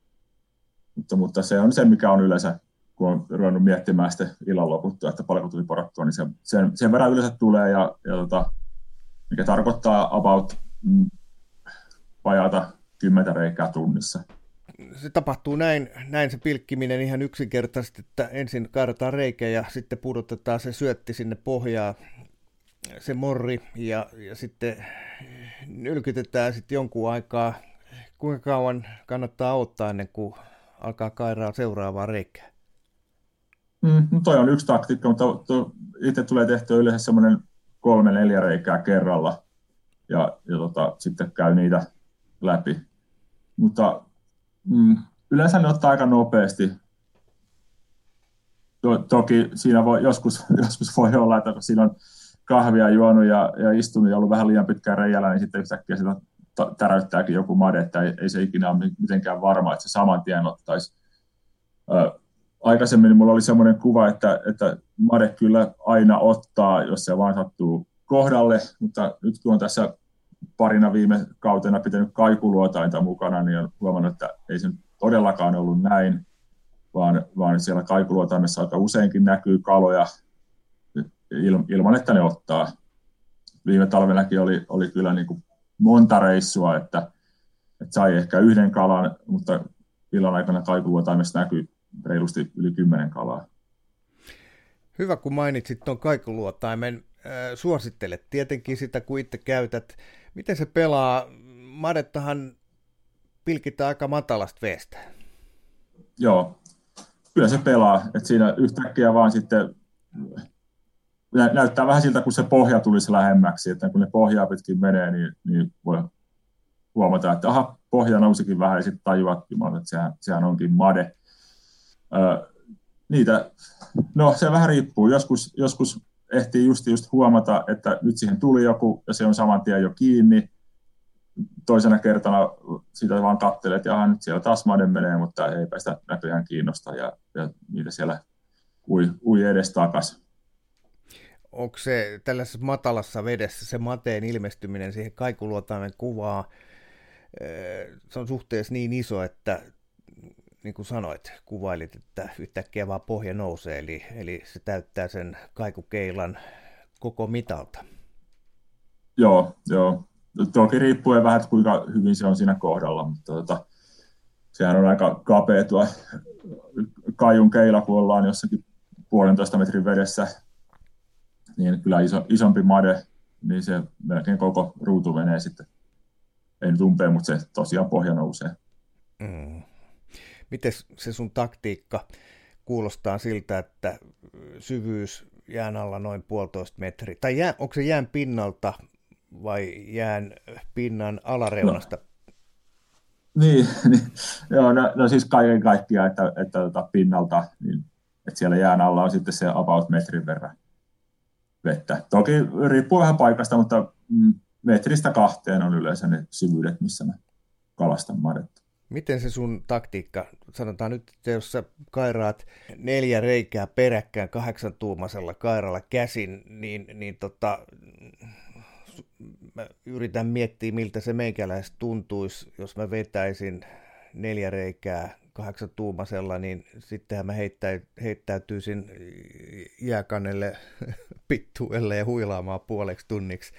mutta, mutta se on se, mikä on yleensä kun on ruvennut miettimään sitten illan loputtua, että paljonko tuli porattua, niin se, sen, sen verran yleensä tulee, ja, ja tota, mikä tarkoittaa about mm, vajaata kymmentä reikää tunnissa. Se tapahtuu näin, näin se pilkkiminen ihan yksinkertaisesti, että ensin kaadetaan reikä ja sitten pudotetaan se syötti sinne pohjaan, se morri, ja, ja sitten nylkytetään sitten jonkun aikaa. Kuinka kauan kannattaa ottaa ennen kuin alkaa kairaa seuraavaa reikää? Mm, no toi on yksi taktiikka, mutta to, itse tulee tehtyä yleensä semmoinen kolme neljä reikää kerralla ja, ja tota, sitten käy niitä läpi. Mutta mm, yleensä ne ottaa aika nopeasti. To, toki siinä voi, joskus, joskus voi olla, että siinä on kahvia juonut ja, ja istunut ja ollut vähän liian pitkään reijällä, niin sitten yhtäkkiä sitä täräyttääkin joku made, että ei, ei se ikinä ole mitenkään varma, että se saman tien ottaisi. Aikaisemmin mulla oli semmoinen kuva, että, että Made kyllä aina ottaa, jos se vaan sattuu kohdalle, mutta nyt kun on tässä parina viime kautena pitänyt kaikuluotainta mukana, niin on huomannut, että ei se todellakaan ollut näin, vaan, vaan siellä kaikuluotaimessa aika useinkin näkyy kaloja ilman, että ne ottaa. Viime talvenakin oli, oli kyllä niin kuin monta reissua, että, että sai ehkä yhden kalan, mutta illan aikana kaikuluotaimessa näkyy reilusti yli kymmenen kalaa. Hyvä, kun mainitsit tuon kaikuluotaimen. Suosittelet tietenkin sitä, kun itse käytät. Miten se pelaa? Madettahan pilkitään aika matalasta veestä. Joo, kyllä se pelaa. että siinä yhtäkkiä vaan sitten näyttää vähän siltä, kun se pohja tulisi lähemmäksi, että kun ne pohjaa pitkin menee, niin, niin voi huomata, että aha, pohja nousikin vähän ja sitten tajuat, että sehän, sehän onkin made niitä, no se vähän riippuu. Joskus, joskus ehtii just, just huomata, että nyt siihen tuli joku ja se on saman tien jo kiinni. Toisena kertana sitä vaan katselee, että jaha, nyt siellä taas maden menee, mutta eipä sitä näköjään kiinnosta ja, ja niitä siellä ui, ui edes takas. Onko se tällaisessa matalassa vedessä se mateen ilmestyminen siihen kaikuluotaimen kuvaa, se on suhteessa niin iso, että niin kuin sanoit, kuvailit, että yhtäkkiä vaan pohja nousee, eli, eli se täyttää sen kaikukeilan koko mitalta. Joo, joo. Toki riippuen vähän, että kuinka hyvin se on siinä kohdalla, mutta tota, sehän on aika kapea tuo kajun keila, kun ollaan jossakin puolentoista metrin vedessä, niin kyllä iso, isompi made, niin se melkein koko ruutu menee sitten, ei nyt umpeen, mutta se tosiaan pohja nousee. Mm. Miten se sun taktiikka kuulostaa siltä, että syvyys jään alla noin puolitoista metriä, tai jää, onko se jään pinnalta vai jään pinnan alareunasta? No. Niin, niin joo, no, no, siis kaiken kaikkiaan, että, että tota pinnalta, niin, että siellä jään alla on sitten se about metrin verran vettä. Toki riippuu vähän paikasta, mutta mm, metristä kahteen on yleensä ne syvyydet, missä mä kalastan madetta. Miten se sun taktiikka, sanotaan nyt, että jos sä kairaat neljä reikää peräkkään kahdeksan tuumasella kairalla käsin, niin, niin tota, mä yritän miettiä, miltä se meikäläis tuntuisi, jos mä vetäisin neljä reikää kahdeksan tuumasella, niin sittenhän mä heittäy, heittäytyisin jääkannelle pittuelle ja huilaamaan puoleksi tunniksi.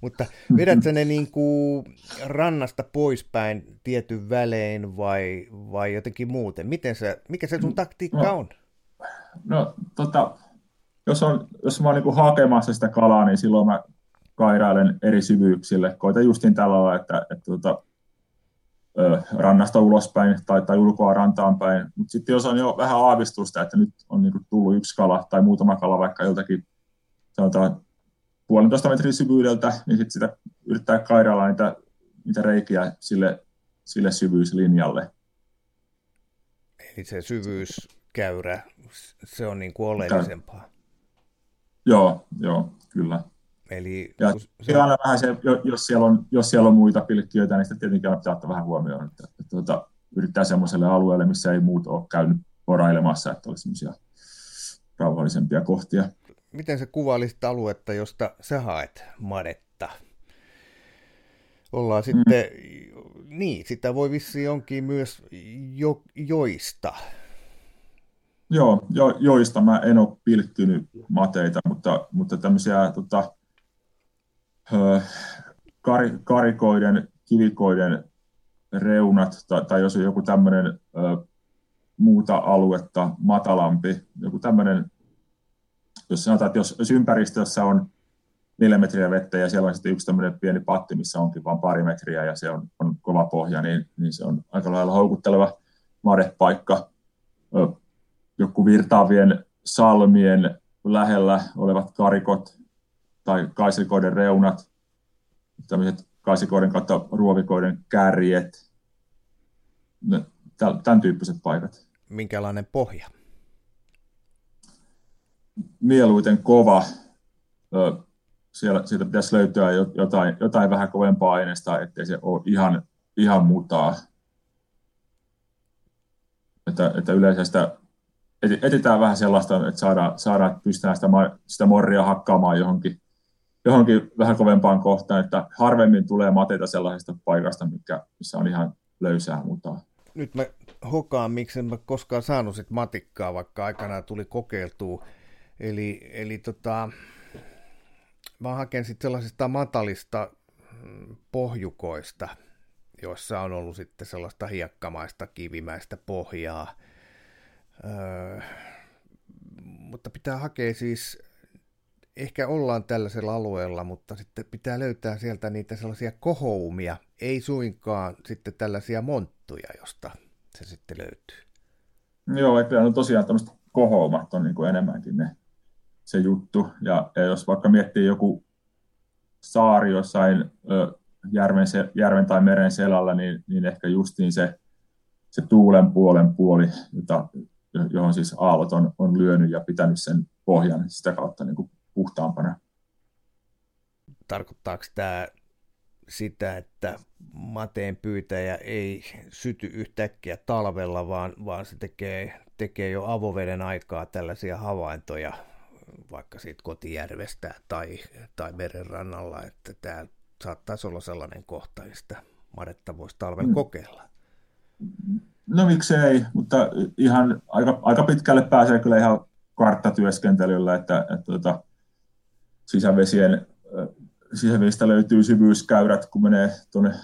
Mutta vedät sä ne niin kuin rannasta poispäin tietyn välein vai, vai jotenkin muuten? Miten se, mikä se sun taktiikka no, on? No, tota, jos, on, jos mä oon niin hakemassa sitä kalaa, niin silloin mä kairailen eri syvyyksille. Koitan justiin tällä lailla, että, että tota, rannasta ulospäin tai, tai ulkoa rantaan päin. Mutta sitten jos on jo vähän aavistusta, että nyt on niinku tullut yksi kala tai muutama kala vaikka joltakin sanotaan puolentoista metrin syvyydeltä, niin sitten sitä yrittää kairailla niitä, niitä reikiä sille, sille syvyyslinjalle. Eli se syvyyskäyrä, se on niin kuin oleellisempaa. Joo, joo, kyllä. Eli ja se... aina vähän se, jos siellä, on, jos siellä on muita pilkkiöitä, niin sitten tietenkin pitää ottaa vähän huomioon, että, että, että tuota, yrittää semmoiselle alueelle, missä ei muut ole käynyt porailemassa, että olisi semmoisia rauhallisempia kohtia. Miten se kuvailisit aluetta, josta sä haet madetta? Ollaan mm. sitten, niin, sitä voi vissiin jonkin myös jo, joista. Joo, jo, joista mä en ole pilkkynyt mateita, mutta, mutta tämmöisiä tota, kar, karikoiden, kivikoiden reunat, tai, tai jos on joku tämmöinen muuta aluetta matalampi, joku tämmöinen, jos sanotaan, että jos, jos ympäristössä on neljä metriä vettä ja siellä on sitten yksi tämmöinen pieni patti, missä onkin vain pari metriä ja se on, on kova pohja, niin, niin se on aika lailla houkutteleva madepaikka. Joku virtaavien salmien lähellä olevat karikot tai kaisikoiden reunat, tämmöiset kaisikoiden kautta ruovikoiden kärjet, tämän tyyppiset paikat. Minkälainen pohja? Mieluiten kova. Siellä, siitä pitäisi löytyä jotain, jotain vähän kovempaa aineesta, ettei se ole ihan, ihan mutaa. Että, että yleensä sitä etsitään vähän sellaista, että saadaan, saadaan pystytään sitä, sitä morria hakkaamaan johonkin johonkin vähän kovempaan kohtaan, että harvemmin tulee mateita sellaisesta paikasta, mikä, missä on ihan löysää mutaa. Nyt mä hokaan, miksi en mä koskaan saanut sit matikkaa, vaikka aikanaan tuli kokeiltua. Eli, eli tota, mä haken sitten sellaisista matalista mm, pohjukoista, joissa on ollut sitten sellaista hiekkamaista, kivimäistä pohjaa. Öö, mutta pitää hakea siis ehkä ollaan tällaisella alueella, mutta sitten pitää löytää sieltä niitä sellaisia kohoumia, ei suinkaan sitten tällaisia monttuja, josta se sitten löytyy. Joo, että on tosiaan tämmöiset kohoumat on niin kuin enemmänkin ne, se juttu. Ja, ja jos vaikka miettii joku saari jossain ö, järven, se, järven tai meren selällä, niin, niin ehkä justiin se, se tuulen puolen puoli, jota, johon siis aallot on, on lyönyt ja pitänyt sen pohjan sitä kautta niin kuin puhtaampana. Tarkoittaako tämä sitä, että mateen pyytäjä ei syty yhtäkkiä talvella, vaan, vaan se tekee, tekee jo avoveden aikaa tällaisia havaintoja vaikka siitä kotijärvestä tai, tai merenrannalla, että tämä saattaisi olla sellainen kohta, mistä madetta voisi talvella mm. kokeilla. No miksei, mutta ihan aika, aika pitkälle pääsee kyllä ihan karttatyöskentelyllä, että, että, että tota, sisävesien, sisävesistä löytyy syvyyskäyrät, kun menee tuonne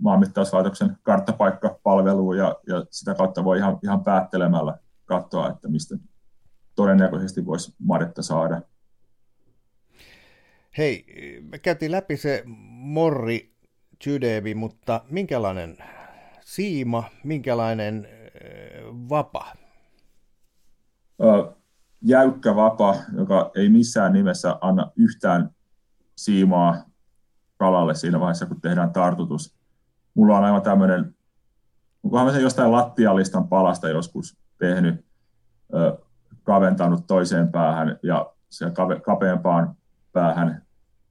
maanmittauslaitoksen karttapaikkapalveluun ja, ja sitä kautta voi ihan, ihan päättelemällä katsoa, että mistä todennäköisesti voisi madetta saada. Hei, me käytiin läpi se morri Tydevi, mutta minkälainen siima, minkälainen vapa? Jäykkä vapa, joka ei missään nimessä anna yhtään siimaa kalalle siinä vaiheessa, kun tehdään tartutus. Mulla on aivan tämmöinen, onkohan mä sen jostain lattialistan palasta joskus tehnyt, kaventanut toiseen päähän ja se kapeampaan päähän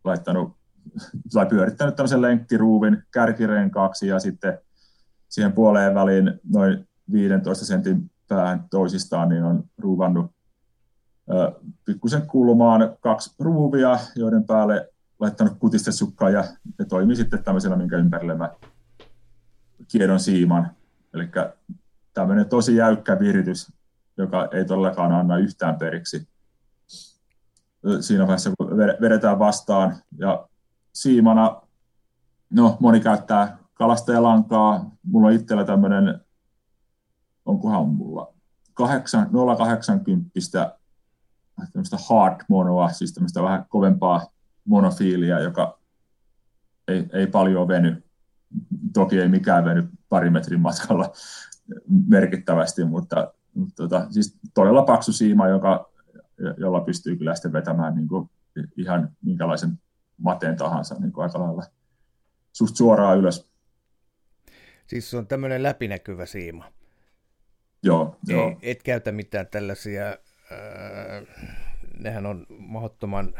laittanut tai pyörittänyt tämmöisen lenkkiruuvin kärkirenkaaksi ja sitten siihen puoleen väliin noin 15 sentin päähän toisistaan, niin on ruuvannut pikkusen kulmaan kaksi ruuvia, joiden päälle laittanut kutistesukkaa ja ne toimii sitten tämmöisellä, minkä ympärille mä kiedon siiman. Eli tämmöinen tosi jäykkä viritys, joka ei todellakaan anna yhtään periksi siinä vaiheessa, kun vedetään vastaan. Ja siimana, no moni käyttää kalastajalankaa. Mulla on itsellä tämmöinen, onkohan mulla, 8, 080 tämmöistä hard monoa, siis tämmöistä vähän kovempaa monofiilia, joka ei, ei paljon veny. Toki ei mikään veny pari metrin matkalla merkittävästi, mutta, mutta tota, siis todella paksu siima, joka, jolla pystyy kyllä sitten vetämään niin kuin ihan minkälaisen mateen tahansa niin kuin aika lailla suht suoraan ylös. Siis se on tämmöinen läpinäkyvä siima. Joo, ei, joo. Et käytä mitään tällaisia, nehän on mahdottoman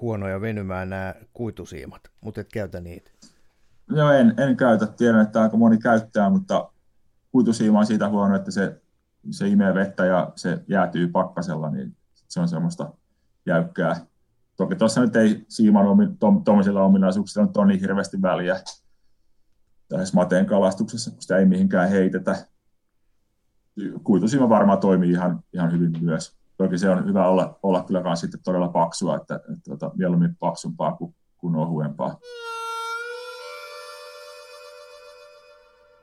huonoja venymään nämä kuitusiimat, mutta et käytä niitä. Joo, en, en käytä. Tiedän, että aika moni käyttää, mutta kuitusiima on siitä huono, että se, se imee vettä ja se jäätyy pakkasella, niin se on semmoista jäykkää. Toki tuossa nyt ei siiman tuommoisilla tom, ominaisuuksilla on niin hirveästi väliä tässä mateen kalastuksessa, kun sitä ei mihinkään heitetä. Kuitusiima varmaan toimii ihan, ihan hyvin myös. Toki se on hyvä olla, olla kyllä sitten todella paksua, että, että, että tota, mieluummin paksumpaa kuin, kuin ohuempaa.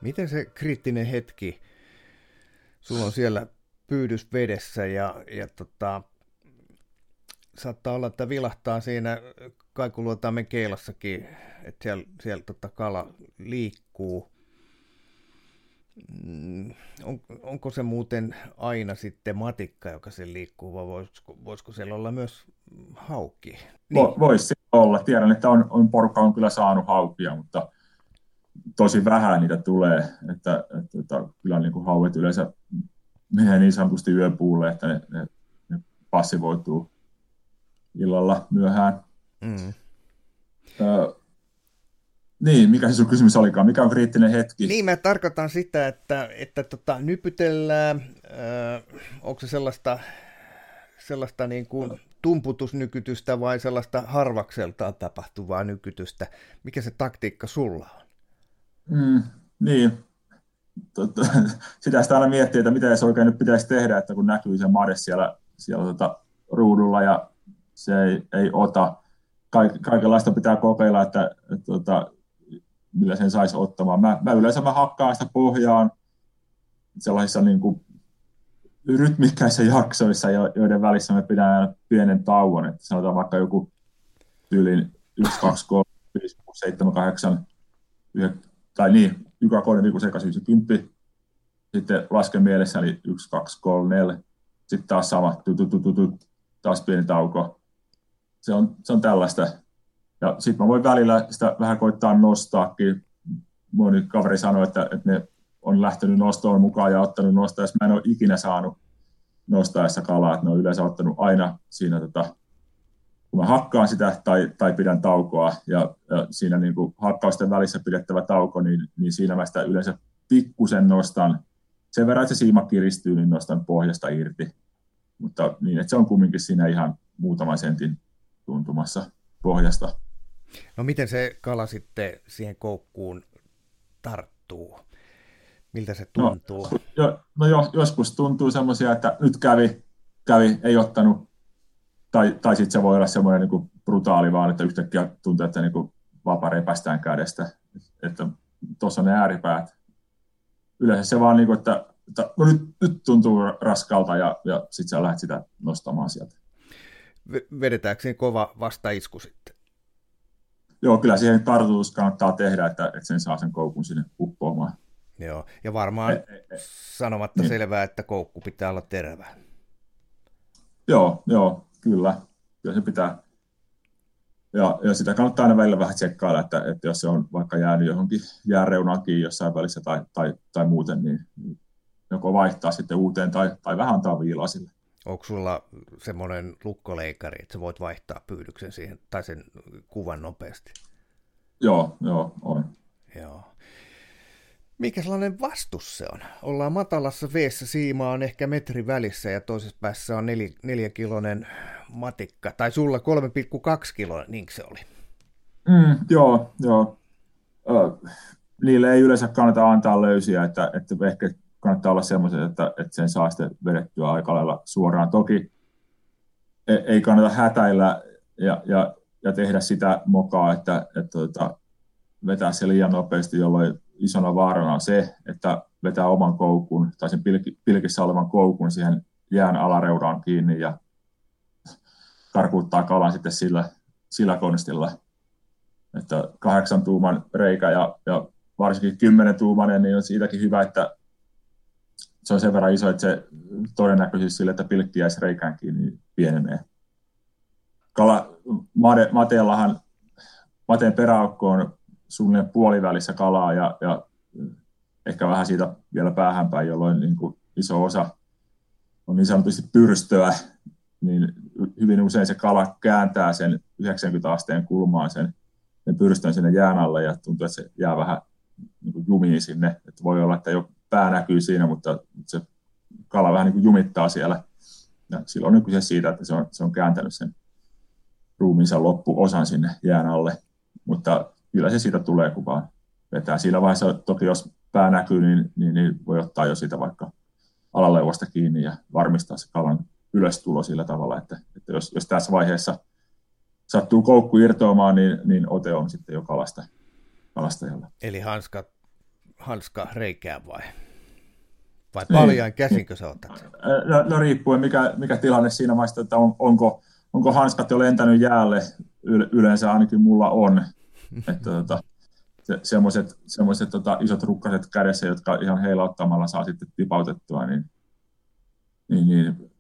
Miten se kriittinen hetki, sulla on siellä pyydys vedessä ja, ja tota, saattaa olla, että vilahtaa siinä kaikuluotaimen keilassakin, että siellä, siellä tota kala liikkuu. Mm, on, onko se muuten aina sitten matikka, joka sen liikkuu, vai voisiko, voisiko siellä olla myös haukki? Niin. Voisi olla. Tiedän, että on, on porukka on kyllä saanut haukia, mutta tosi vähän niitä tulee. Että, että, että kyllä niin kuin hauet yleensä menee niin sanotusti yöpuulle, että ne, ne, ne passivoituu illalla myöhään. Mm. Niin, mikä se sun kysymys olikaan? Mikä on kriittinen hetki? Niin, mä tarkoitan sitä, että, että tota, nypytellään, äh, onko se sellaista, sellaista niin kuin tumputusnykytystä vai sellaista harvakseltaan tapahtuvaa nykytystä? Mikä se taktiikka sulla on? Mm, niin, tota, sitä sitä aina miettii, että mitä se oikein nyt pitäisi tehdä, että kun näkyy se made siellä, siellä tota, ruudulla ja se ei, ei ota. Kaik, kaikenlaista pitää kokeilla, että, että, että tota, millä sen saisi ottamaan. Mä, mä yleensä mä hakkaan sitä pohjaan sellaisissa niin kuin rytmikkäissä jaksoissa, joiden välissä me pidän pienen tauon. Että sanotaan vaikka joku tyylin 1, 2, 3, 5, 6, 7, 8, 9, tai niin, joka kolme viikon sekaisin se kymppi. Sitten lasken mielessä, eli 1, 2, 3, 4. Sitten taas sama, tu, tu, tu, tu, tu, taas pieni tauko. Se on, se on tällaista. Ja sitten mä voin välillä sitä vähän koittaa nostaakin. Moni kaveri sanoi, että, että ne on lähtenyt nostoon mukaan ja ottanut nostaa, jos mä en ole ikinä saanut nostaessa kalaa, että ne on yleensä ottanut aina siinä, tota, kun mä hakkaan sitä tai, tai pidän taukoa, ja, ja siinä niin kuin hakkausten välissä pidettävä tauko, niin, niin siinä mä sitä yleensä pikkusen nostan, sen verran, että se siima kiristyy, niin nostan pohjasta irti, mutta niin, että se on kumminkin siinä ihan muutaman sentin tuntumassa pohjasta. No miten se kala sitten siihen koukkuun tarttuu? Miltä se no, tuntuu? No, jo, no jo, joskus tuntuu semmoisia, että nyt kävi, kävi ei ottanut, tai, tai sitten se voi olla semmoinen niin brutaali vaan, että yhtäkkiä tuntuu, että niin vapa repästään kädestä. että tuossa on ne ääripäät. Yleensä se vaan niin kuin, että, että no nyt, nyt tuntuu raskalta ja, ja sitten sä lähdet sitä nostamaan sieltä. Vedetäänkö kova vastaisku sitten? Joo, kyllä siihen tartutus kannattaa tehdä, että, että sen saa sen koukun sinne uppoamaan. Joo, ja varmaan e, e, sanomatta niin. selvää, että koukku pitää olla terävä. Joo, joo, kyllä. Kyllä se pitää. Ja, ja sitä kannattaa aina välillä vähän tsekkailla, että, että jos se on vaikka jäänyt johonkin jääreunaan kiinni jossain välissä tai, tai, tai muuten, niin joko vaihtaa sitten uuteen tai, tai vähän antaa viilaa sille. Onko sulla semmoinen lukkoleikari, että sä voit vaihtaa pyydyksen siihen tai sen kuvan nopeasti? Joo, joo, on. Joo. Mikä sellainen vastus se on? Ollaan matalassa veessä, siima on ehkä metri välissä ja toisessa päässä on nel, neljäkilonen matikka, tai sulla 3,2 kiloa, niin se oli? Mm, joo, joo. Ö, niille ei yleensä kannata antaa löysiä, että, että ehkä kannattaa olla semmoiset, että, että sen saa sitten vedettyä aika lailla suoraan. Toki e, ei kannata hätäillä ja, ja, ja tehdä sitä mokaa, että, että, että tota, vetää se liian nopeasti, jolloin isona vaarana on se, että vetää oman koukun tai sen pilkissä olevan koukun siihen jään alareudaan kiinni ja karkuuttaa kalan sitten sillä, sillä konstilla. Että kahdeksan tuuman reikä ja, ja varsinkin kymmenen tuumanen, niin on siitäkin hyvä, että se on sen verran iso, että se todennäköisyys sille, että pilkki jäisi reikään kiinni, pienenee. Kala, mate, mateellahan, mateen peräaukko on suunnilleen puolivälissä kalaa ja, ja ehkä vähän siitä vielä päähänpäin, jolloin niin kuin iso osa on niin sanotusti pyrstöä, niin hyvin usein se kala kääntää sen 90 asteen kulmaan sen, sen pyrstön sinne jään alle ja tuntuu, että se jää vähän niin kuin jumiin sinne. Että voi olla, että jo pää näkyy siinä, mutta se kala vähän niin kuin jumittaa siellä. Ja silloin on kyse siitä, että se on, se on kääntänyt sen ruumiinsa loppuosan sinne jään alle. Mutta kyllä se siitä tulee, kun vaan vetää. Siinä vaiheessa toki, jos pää näkyy, niin, niin, niin voi ottaa jo sitä vaikka alaleuvosta kiinni ja varmistaa se kalan ylöstulo sillä tavalla, että, että jos, jos tässä vaiheessa sattuu koukku irtoamaan, niin, niin ote on sitten jo kalasta, kalastajalla. Eli hanska, hanska reikää vai? Vai niin. paljon käsinkö sä otat? No, no riippuen mikä, mikä tilanne siinä vaiheessa, että on, onko, onko hanskat jo lentänyt jäälle, yleensä ainakin mulla on. että tota, se, semmoiset, semmoiset tota, isot rukkaset kädessä, jotka ihan heilauttamalla saa sitten tipautettua, niin, niin, niin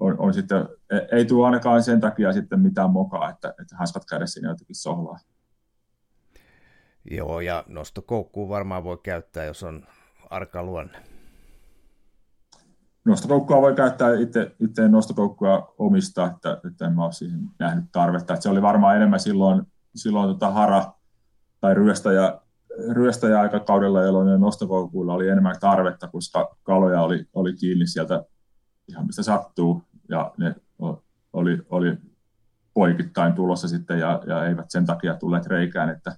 on, on sitten, e, ei tule ainakaan sen takia sitten mitään mokaa, että, että hanskat kädessä niin jotenkin sohlaa. Joo, ja nostokoukkuu varmaan voi käyttää, jos on arka luonne. Nostokoukkua voi käyttää itse, itse nostokoukkua omista, että, että en mä ole siihen nähnyt tarvetta. Että se oli varmaan enemmän silloin, silloin tota hara tai ryöstäjä, ryöstäjäaikakaudella, jolloin nostokoukuilla oli enemmän tarvetta, koska kaloja oli, oli kiinni sieltä ihan mistä sattuu, ja ne oli, oli poikittain tulossa sitten, ja, ja eivät sen takia tulleet reikään, että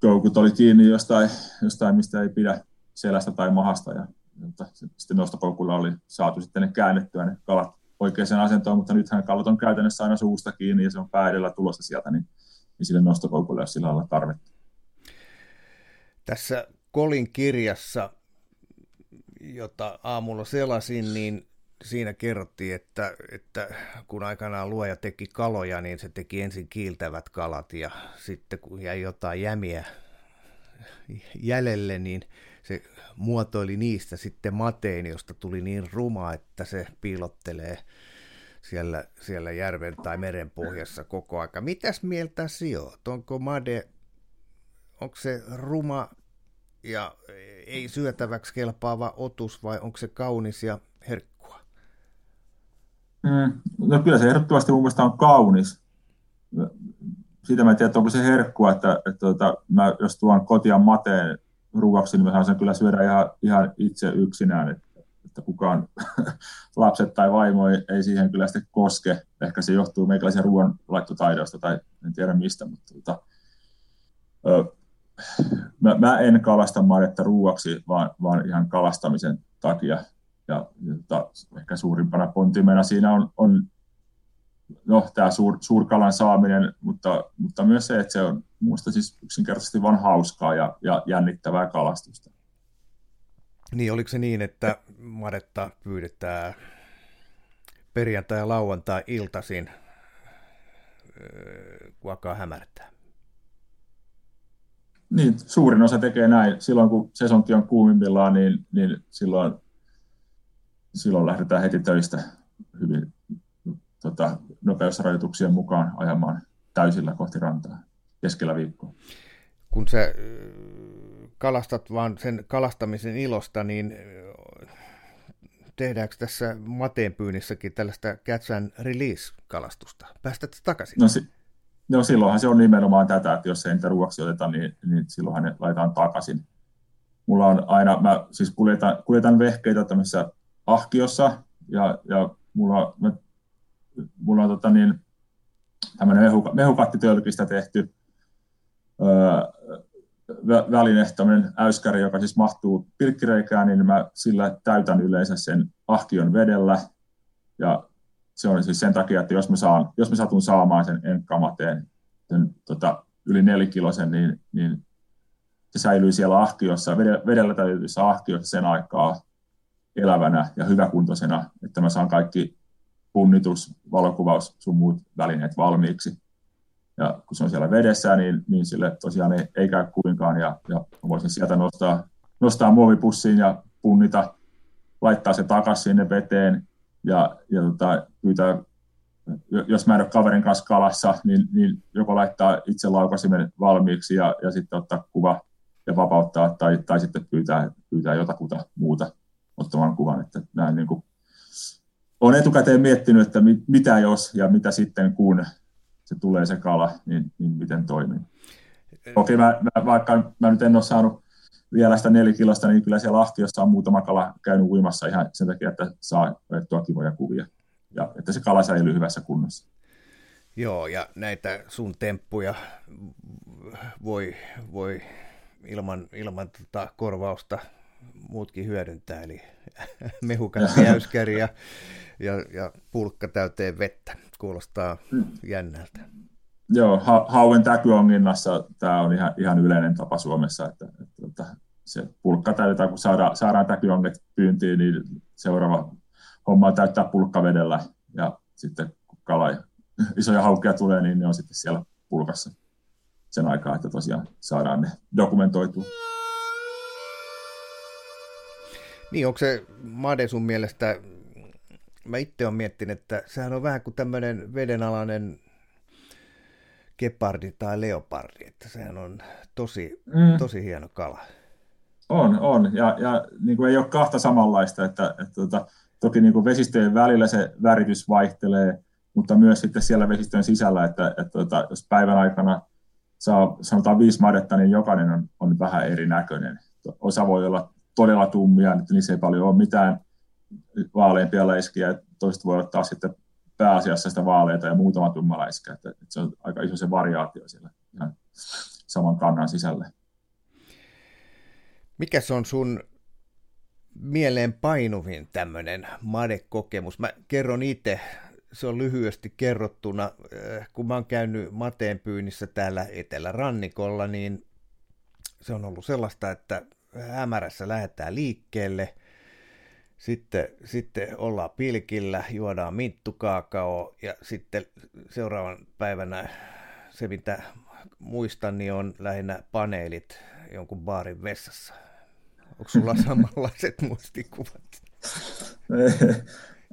koukut oli kiinni jostain, jostain mistä ei pidä selästä tai mahasta, ja mutta sitten nostokoukulla oli saatu sitten ne käännettyä ne kalat oikeaan asentoon, mutta nythän kalat on käytännössä aina suusta kiinni, ja se on pää edellä tulossa sieltä, niin, niin sille nostokoukulle ei sillä lailla tarvetta. Tässä Kolin kirjassa, jota aamulla selasin, niin siinä kerrottiin, että, että kun aikanaan luoja teki kaloja, niin se teki ensin kiiltävät kalat ja sitten kun jäi jotain jämiä jäljelle, niin se muotoili niistä sitten mateen, josta tuli niin ruma, että se piilottelee siellä, siellä järven tai meren pohjassa koko aika. Mitäs mieltä sijoit? Onko made, onko se ruma ja ei syötäväksi kelpaava otus vai onko se kaunis ja herkkä? Mm, no kyllä se ehdottomasti mun mielestä on kaunis. Siitä mä en tiedä, onko se herkkua, että, että, että tota, mä, jos tuon kotia mateen ruuaksi, niin mä saan sen kyllä syödä ihan, ihan itse yksinään, että, että kukaan lapset tai vaimo ei, ei siihen kyllä sitten koske. Ehkä se johtuu meikäläisen ruoanlaittotaidosta tai en tiedä mistä, mutta tota, ö, mä, mä, en kalasta madetta ruuaksi, vaan, vaan ihan kalastamisen takia ja, ja ehkä suurimpana pontimena siinä on, on no, tämä suur, suurkalan saaminen, mutta, mutta myös se, että se on, minusta siis yksinkertaisesti vain hauskaa ja, ja jännittävää kalastusta. Niin, oliko se niin, että madetta pyydetään perjantai- ja lauantai-iltaisin, kun alkaa hämärtää? Niin, suurin osa tekee näin. Silloin kun sesonki on kuumimmillaan, niin, niin silloin, silloin lähdetään heti töistä hyvin tota, nopeusrajoituksien mukaan ajamaan täysillä kohti rantaa keskellä viikkoa. Kun sä kalastat vaan sen kalastamisen ilosta, niin tehdäänkö tässä mateenpyynnissäkin tällaista catch and release-kalastusta? Päästät takaisin? No, si- no silloinhan se on nimenomaan tätä, että jos ei niitä ruoksi oteta, niin, niin silloinhan ne laitetaan takaisin. Mulla on aina, mä siis kuljetan, kuljetan vehkeitä tämmöisessä ahkiossa, ja, ja mulla, mä, mulla on tota niin, tämmöinen mehukattitölkistä tehty öö, väline, tämmöinen äyskäri, joka siis mahtuu pilkkireikään, niin mä sillä täytän yleensä sen ahkion vedellä. Ja se on siis sen takia, että jos mä, saan, jos mä satun saamaan sen enkkamateen, sen, tota, yli nelikilosen, niin, niin se säilyy siellä ahkiossa, vedellä täytyessä ahkiossa sen aikaa elävänä ja hyväkuntoisena, että mä saan kaikki punnitus, valokuvaus, sun muut välineet valmiiksi. Ja kun se on siellä vedessä, niin, niin sille tosiaan ei, ei käy kuinkaan. Ja, ja voisin sieltä nostaa, nostaa muovipussiin ja punnita, laittaa se takaisin sinne veteen ja, ja tota, pyytää, jos mä en ole kaverin kanssa kalassa, niin, niin joko laittaa itse laukasimen valmiiksi ja, ja sitten ottaa kuva ja vapauttaa, tai, tai sitten pyytää, pyytää jotakuta muuta ottamaan kuvan. Että näin niin kuin, olen etukäteen miettinyt, että mit, mitä jos ja mitä sitten kun se tulee se kala, niin, niin miten toimii. Okei, mä, mä, vaikka mä nyt en ole saanut vielä sitä nelikilosta, niin kyllä siellä Lahtiossa on muutama kala käynyt uimassa ihan sen takia, että saa otettua kivoja kuvia ja että se kala säilyy hyvässä kunnossa. Joo, ja näitä sun temppuja voi, voi ilman, ilman tota korvausta muutkin hyödyntää, eli mehukas jäyskäri ja, ja, ja pulkka täyteen vettä. Kuulostaa mm. jännältä. Joo, ha- hauen täkyonginnassa tämä on ihan, ihan yleinen tapa Suomessa, että, että, että se pulkka täytetään, kun saadaan, saadaan täkyonget pyyntiin, niin seuraava homma on täyttää pulkka vedellä ja sitten kun kala ja isoja haukkeja tulee, niin ne on sitten siellä pulkassa sen aikaa, että tosiaan saadaan ne dokumentoitua. Niin, onko se Made sun mielestä mä itse olen miettinyt, että sehän on vähän kuin tämmöinen vedenalainen kepardi tai leopardi, että sehän on tosi, mm. tosi hieno kala. On, on. Ja, ja niin kuin ei ole kahta samanlaista, että, että, tota, toki niin kuin vesistöjen välillä se väritys vaihtelee, mutta myös sitten siellä vesistöjen sisällä, että, että, että tota, jos päivän aikana saa sanotaan viisi madetta, niin jokainen on, on vähän erinäköinen. Osa voi olla todella tummia, että niissä ei paljon ole mitään vaaleampia läiskiä, toiset voi ottaa sitten pääasiassa sitä vaaleita ja muutama tumma läiskä, että, että se on aika iso se variaatio siellä ihan saman kannan sisällä. Mikä se on sun mieleen painuvin tämmöinen madekokemus? Mä kerron itse, se on lyhyesti kerrottuna, äh, kun mä oon käynyt mateen pyynnissä täällä Etelä-Rannikolla, niin se on ollut sellaista, että hämärässä lähdetään liikkeelle – sitten, sitten ollaan pilkillä, juodaan minttukaakao ja sitten seuraavan päivänä se, mitä muistan, niin on lähinnä paneelit jonkun baarin vessassa. Onko sulla samanlaiset muistikuvat? Ei,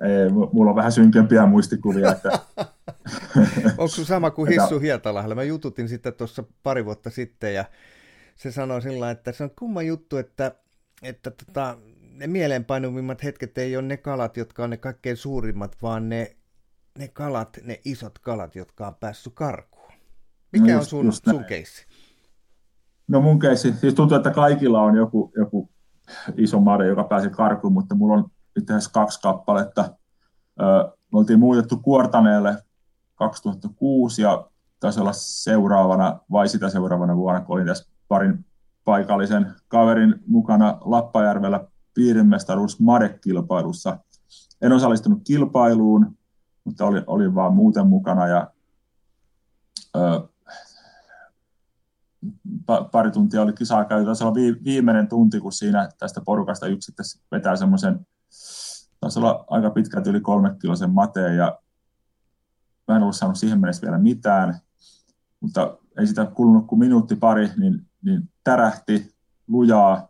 ei, mulla on vähän synkempiä muistikuvia. Että... Onko sun sama kuin Hissu Hietalahdella? Mä jututin sitten tuossa pari vuotta sitten ja se sanoi sillä että se on kumma juttu, että, että tota, ne mieleenpainuvimmat hetket ei ole ne kalat, jotka on ne kaikkein suurimmat, vaan ne, ne kalat, ne isot kalat, jotka on päässyt karkuun. Mikä no just, on sun, sun keissi? No mun keissi, siis tuntuu, että kaikilla on joku, joku iso made, joka pääsi karkuun, mutta mulla on itse asiassa kaksi kappaletta. me oltiin muutettu Kuortaneelle 2006 ja taisi olla seuraavana vai sitä seuraavana vuonna, kun olin tässä parin paikallisen kaverin mukana Lappajärvellä piirimestaruus Made-kilpailussa. En osallistunut kilpailuun, mutta olin, olin vaan muuten mukana ja ö, pari tuntia oli kisaa käyty. Taisi olla viimeinen tunti, kun siinä tästä porukasta yksi vetää semmoisen, taisi olla aika pitkälti yli kolme kilosen mateen ja mä en ollut saanut siihen mennessä vielä mitään, mutta ei sitä kulunut kuin minuutti pari, niin, niin tärähti lujaa.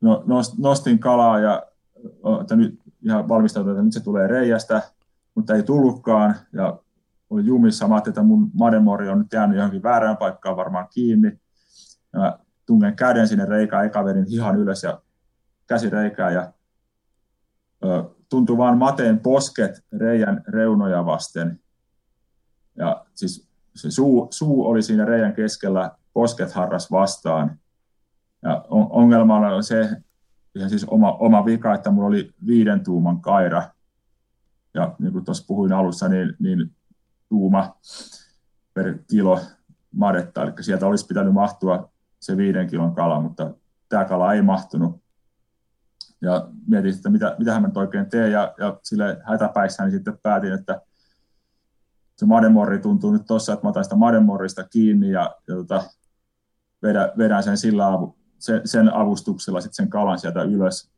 No, nostin kalaa ja että nyt ihan valmistautunut, että nyt se tulee reiästä, mutta ei tullutkaan. Ja oli jumissa. Mä että mun mademori on nyt jäänyt johonkin väärään paikkaan varmaan kiinni. Ja mä tungen käden sinne reikään, eka vedin hihan ylös ja käsi reikää ja ö, tuntui vaan mateen posket reijän reunoja vasten. Ja siis se suu, suu oli siinä reijän keskellä, posket harras vastaan. Ja ongelma oli se, ihan siis oma, oma vika, että mulla oli viiden tuuman kaira. Ja niin kuin tuossa puhuin alussa, niin, niin tuuma per kilo madetta, eli sieltä olisi pitänyt mahtua se viiden kilon kala, mutta tämä kala ei mahtunut. Ja mietin, että mitä, mitä mä nyt oikein teen, ja, ja sille hätäpäissään niin sitten päätin, että se mademorri tuntuu nyt tuossa, että mä otan sitä mademorrista kiinni ja, ja tota, vedän, vedän sen sillä avu, sen, sen avustuksella sitten sen kalan sieltä ylös.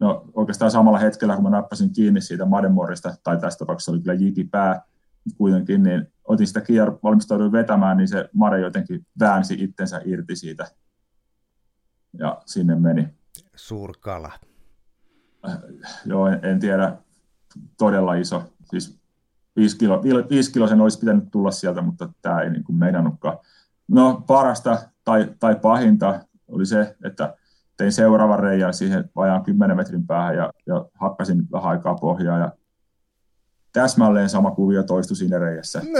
No oikeastaan samalla hetkellä, kun mä nappasin kiinni siitä mademorrista, tai tässä tapauksessa oli kyllä jikipää, kuitenkin, niin otin sitä kiinni valmistauduin vetämään, niin se Mare jotenkin väänsi itsensä irti siitä. Ja sinne meni. Suurkala. Äh, joo, en, en tiedä. Todella iso. Siis viisi, kilo, viisi sen olisi pitänyt tulla sieltä, mutta tämä ei niin kuin meinannutkaan. No parasta tai, tai pahinta oli se, että tein seuraavan reijän siihen vajaan 10 metrin päähän ja, ja hakkasin vähän aikaa pohjaa ja täsmälleen sama kuvio toistui siinä reijässä.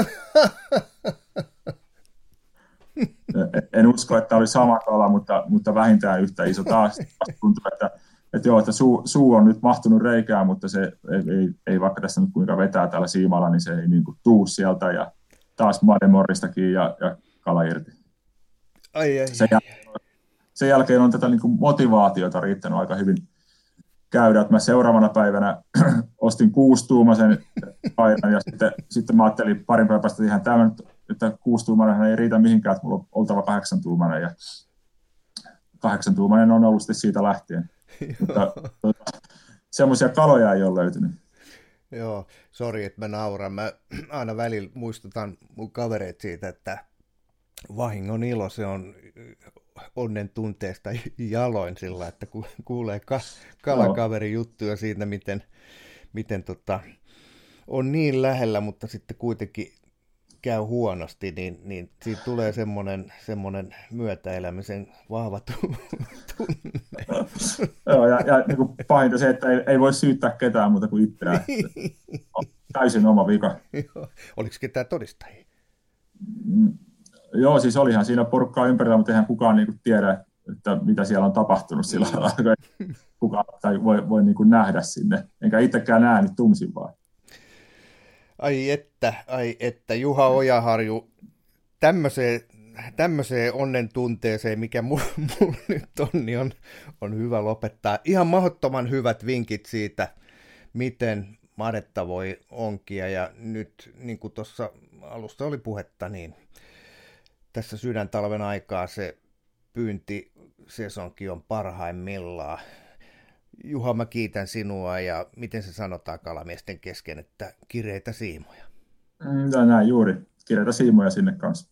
en usko, että oli sama kala, mutta, mutta vähintään yhtä iso. Taas, tuntuu, että, että, joo, että suu, suu, on nyt mahtunut reikään, mutta se ei, ei, ei vaikka tässä nyt kuinka vetää täällä siimalla, niin se ei niin kuin tuu sieltä. Ja taas mademorristakin ja, ja kala irti. Ai, ai, sen, jälkeen, sen jälkeen on tätä niin kuin motivaatiota riittänyt aika hyvin käydä, että mä seuraavana päivänä ostin kuustuumaisen painan ja sitten, sitten mä ajattelin parin päivän päästä ihan tämä että kuustuumainen ei riitä mihinkään, että mulla on oltava kahdeksantuumainen ja kahdeksantuumainen on ollut sitten siitä lähtien. Mutta tuota, semmoisia kaloja ei ole löytynyt. Joo, sori, että mä nauran. Mä aina välillä muistutan mun kavereet siitä, että vahingon ilo, se on onnen tunteesta jaloin sillä, että ku, kuulee ka, kalakaverin juttuja siitä, miten, miten tota, on niin lähellä, mutta sitten kuitenkin käy huonosti, niin, niin siitä tulee semmoinen, semmoinen myötäelämisen vahva tunne. Joo, ja, ja niin kuin pahinta se, että ei, ei voi syyttää ketään muuta kuin itseään. Täysin oma vika. Oliko ketään todistajia? Joo, siis olihan siinä porukkaa ympärillä, mutta eihän kukaan niin kuin tiedä, että mitä siellä on tapahtunut sillä mm. lailla, kukaan tai voi, voi niin kuin nähdä sinne. Enkä itsekään näe, niin tunsin vaan. Ai että, ai että, Juha Ojaharju, tämmöiseen, tämmöiseen onnen tunteeseen, mikä mulla mul nyt on, niin on, on hyvä lopettaa. Ihan mahdottoman hyvät vinkit siitä, miten madetta voi onkia, ja nyt niin kuin tuossa alusta oli puhetta, niin tässä sydäntalven aikaa se pyynti sesonkin on parhaimmillaan. Juha, mä kiitän sinua ja miten se sanotaan kalamiesten kesken, että kireitä siimoja. Mm, näin juuri, kireitä siimoja sinne kanssa.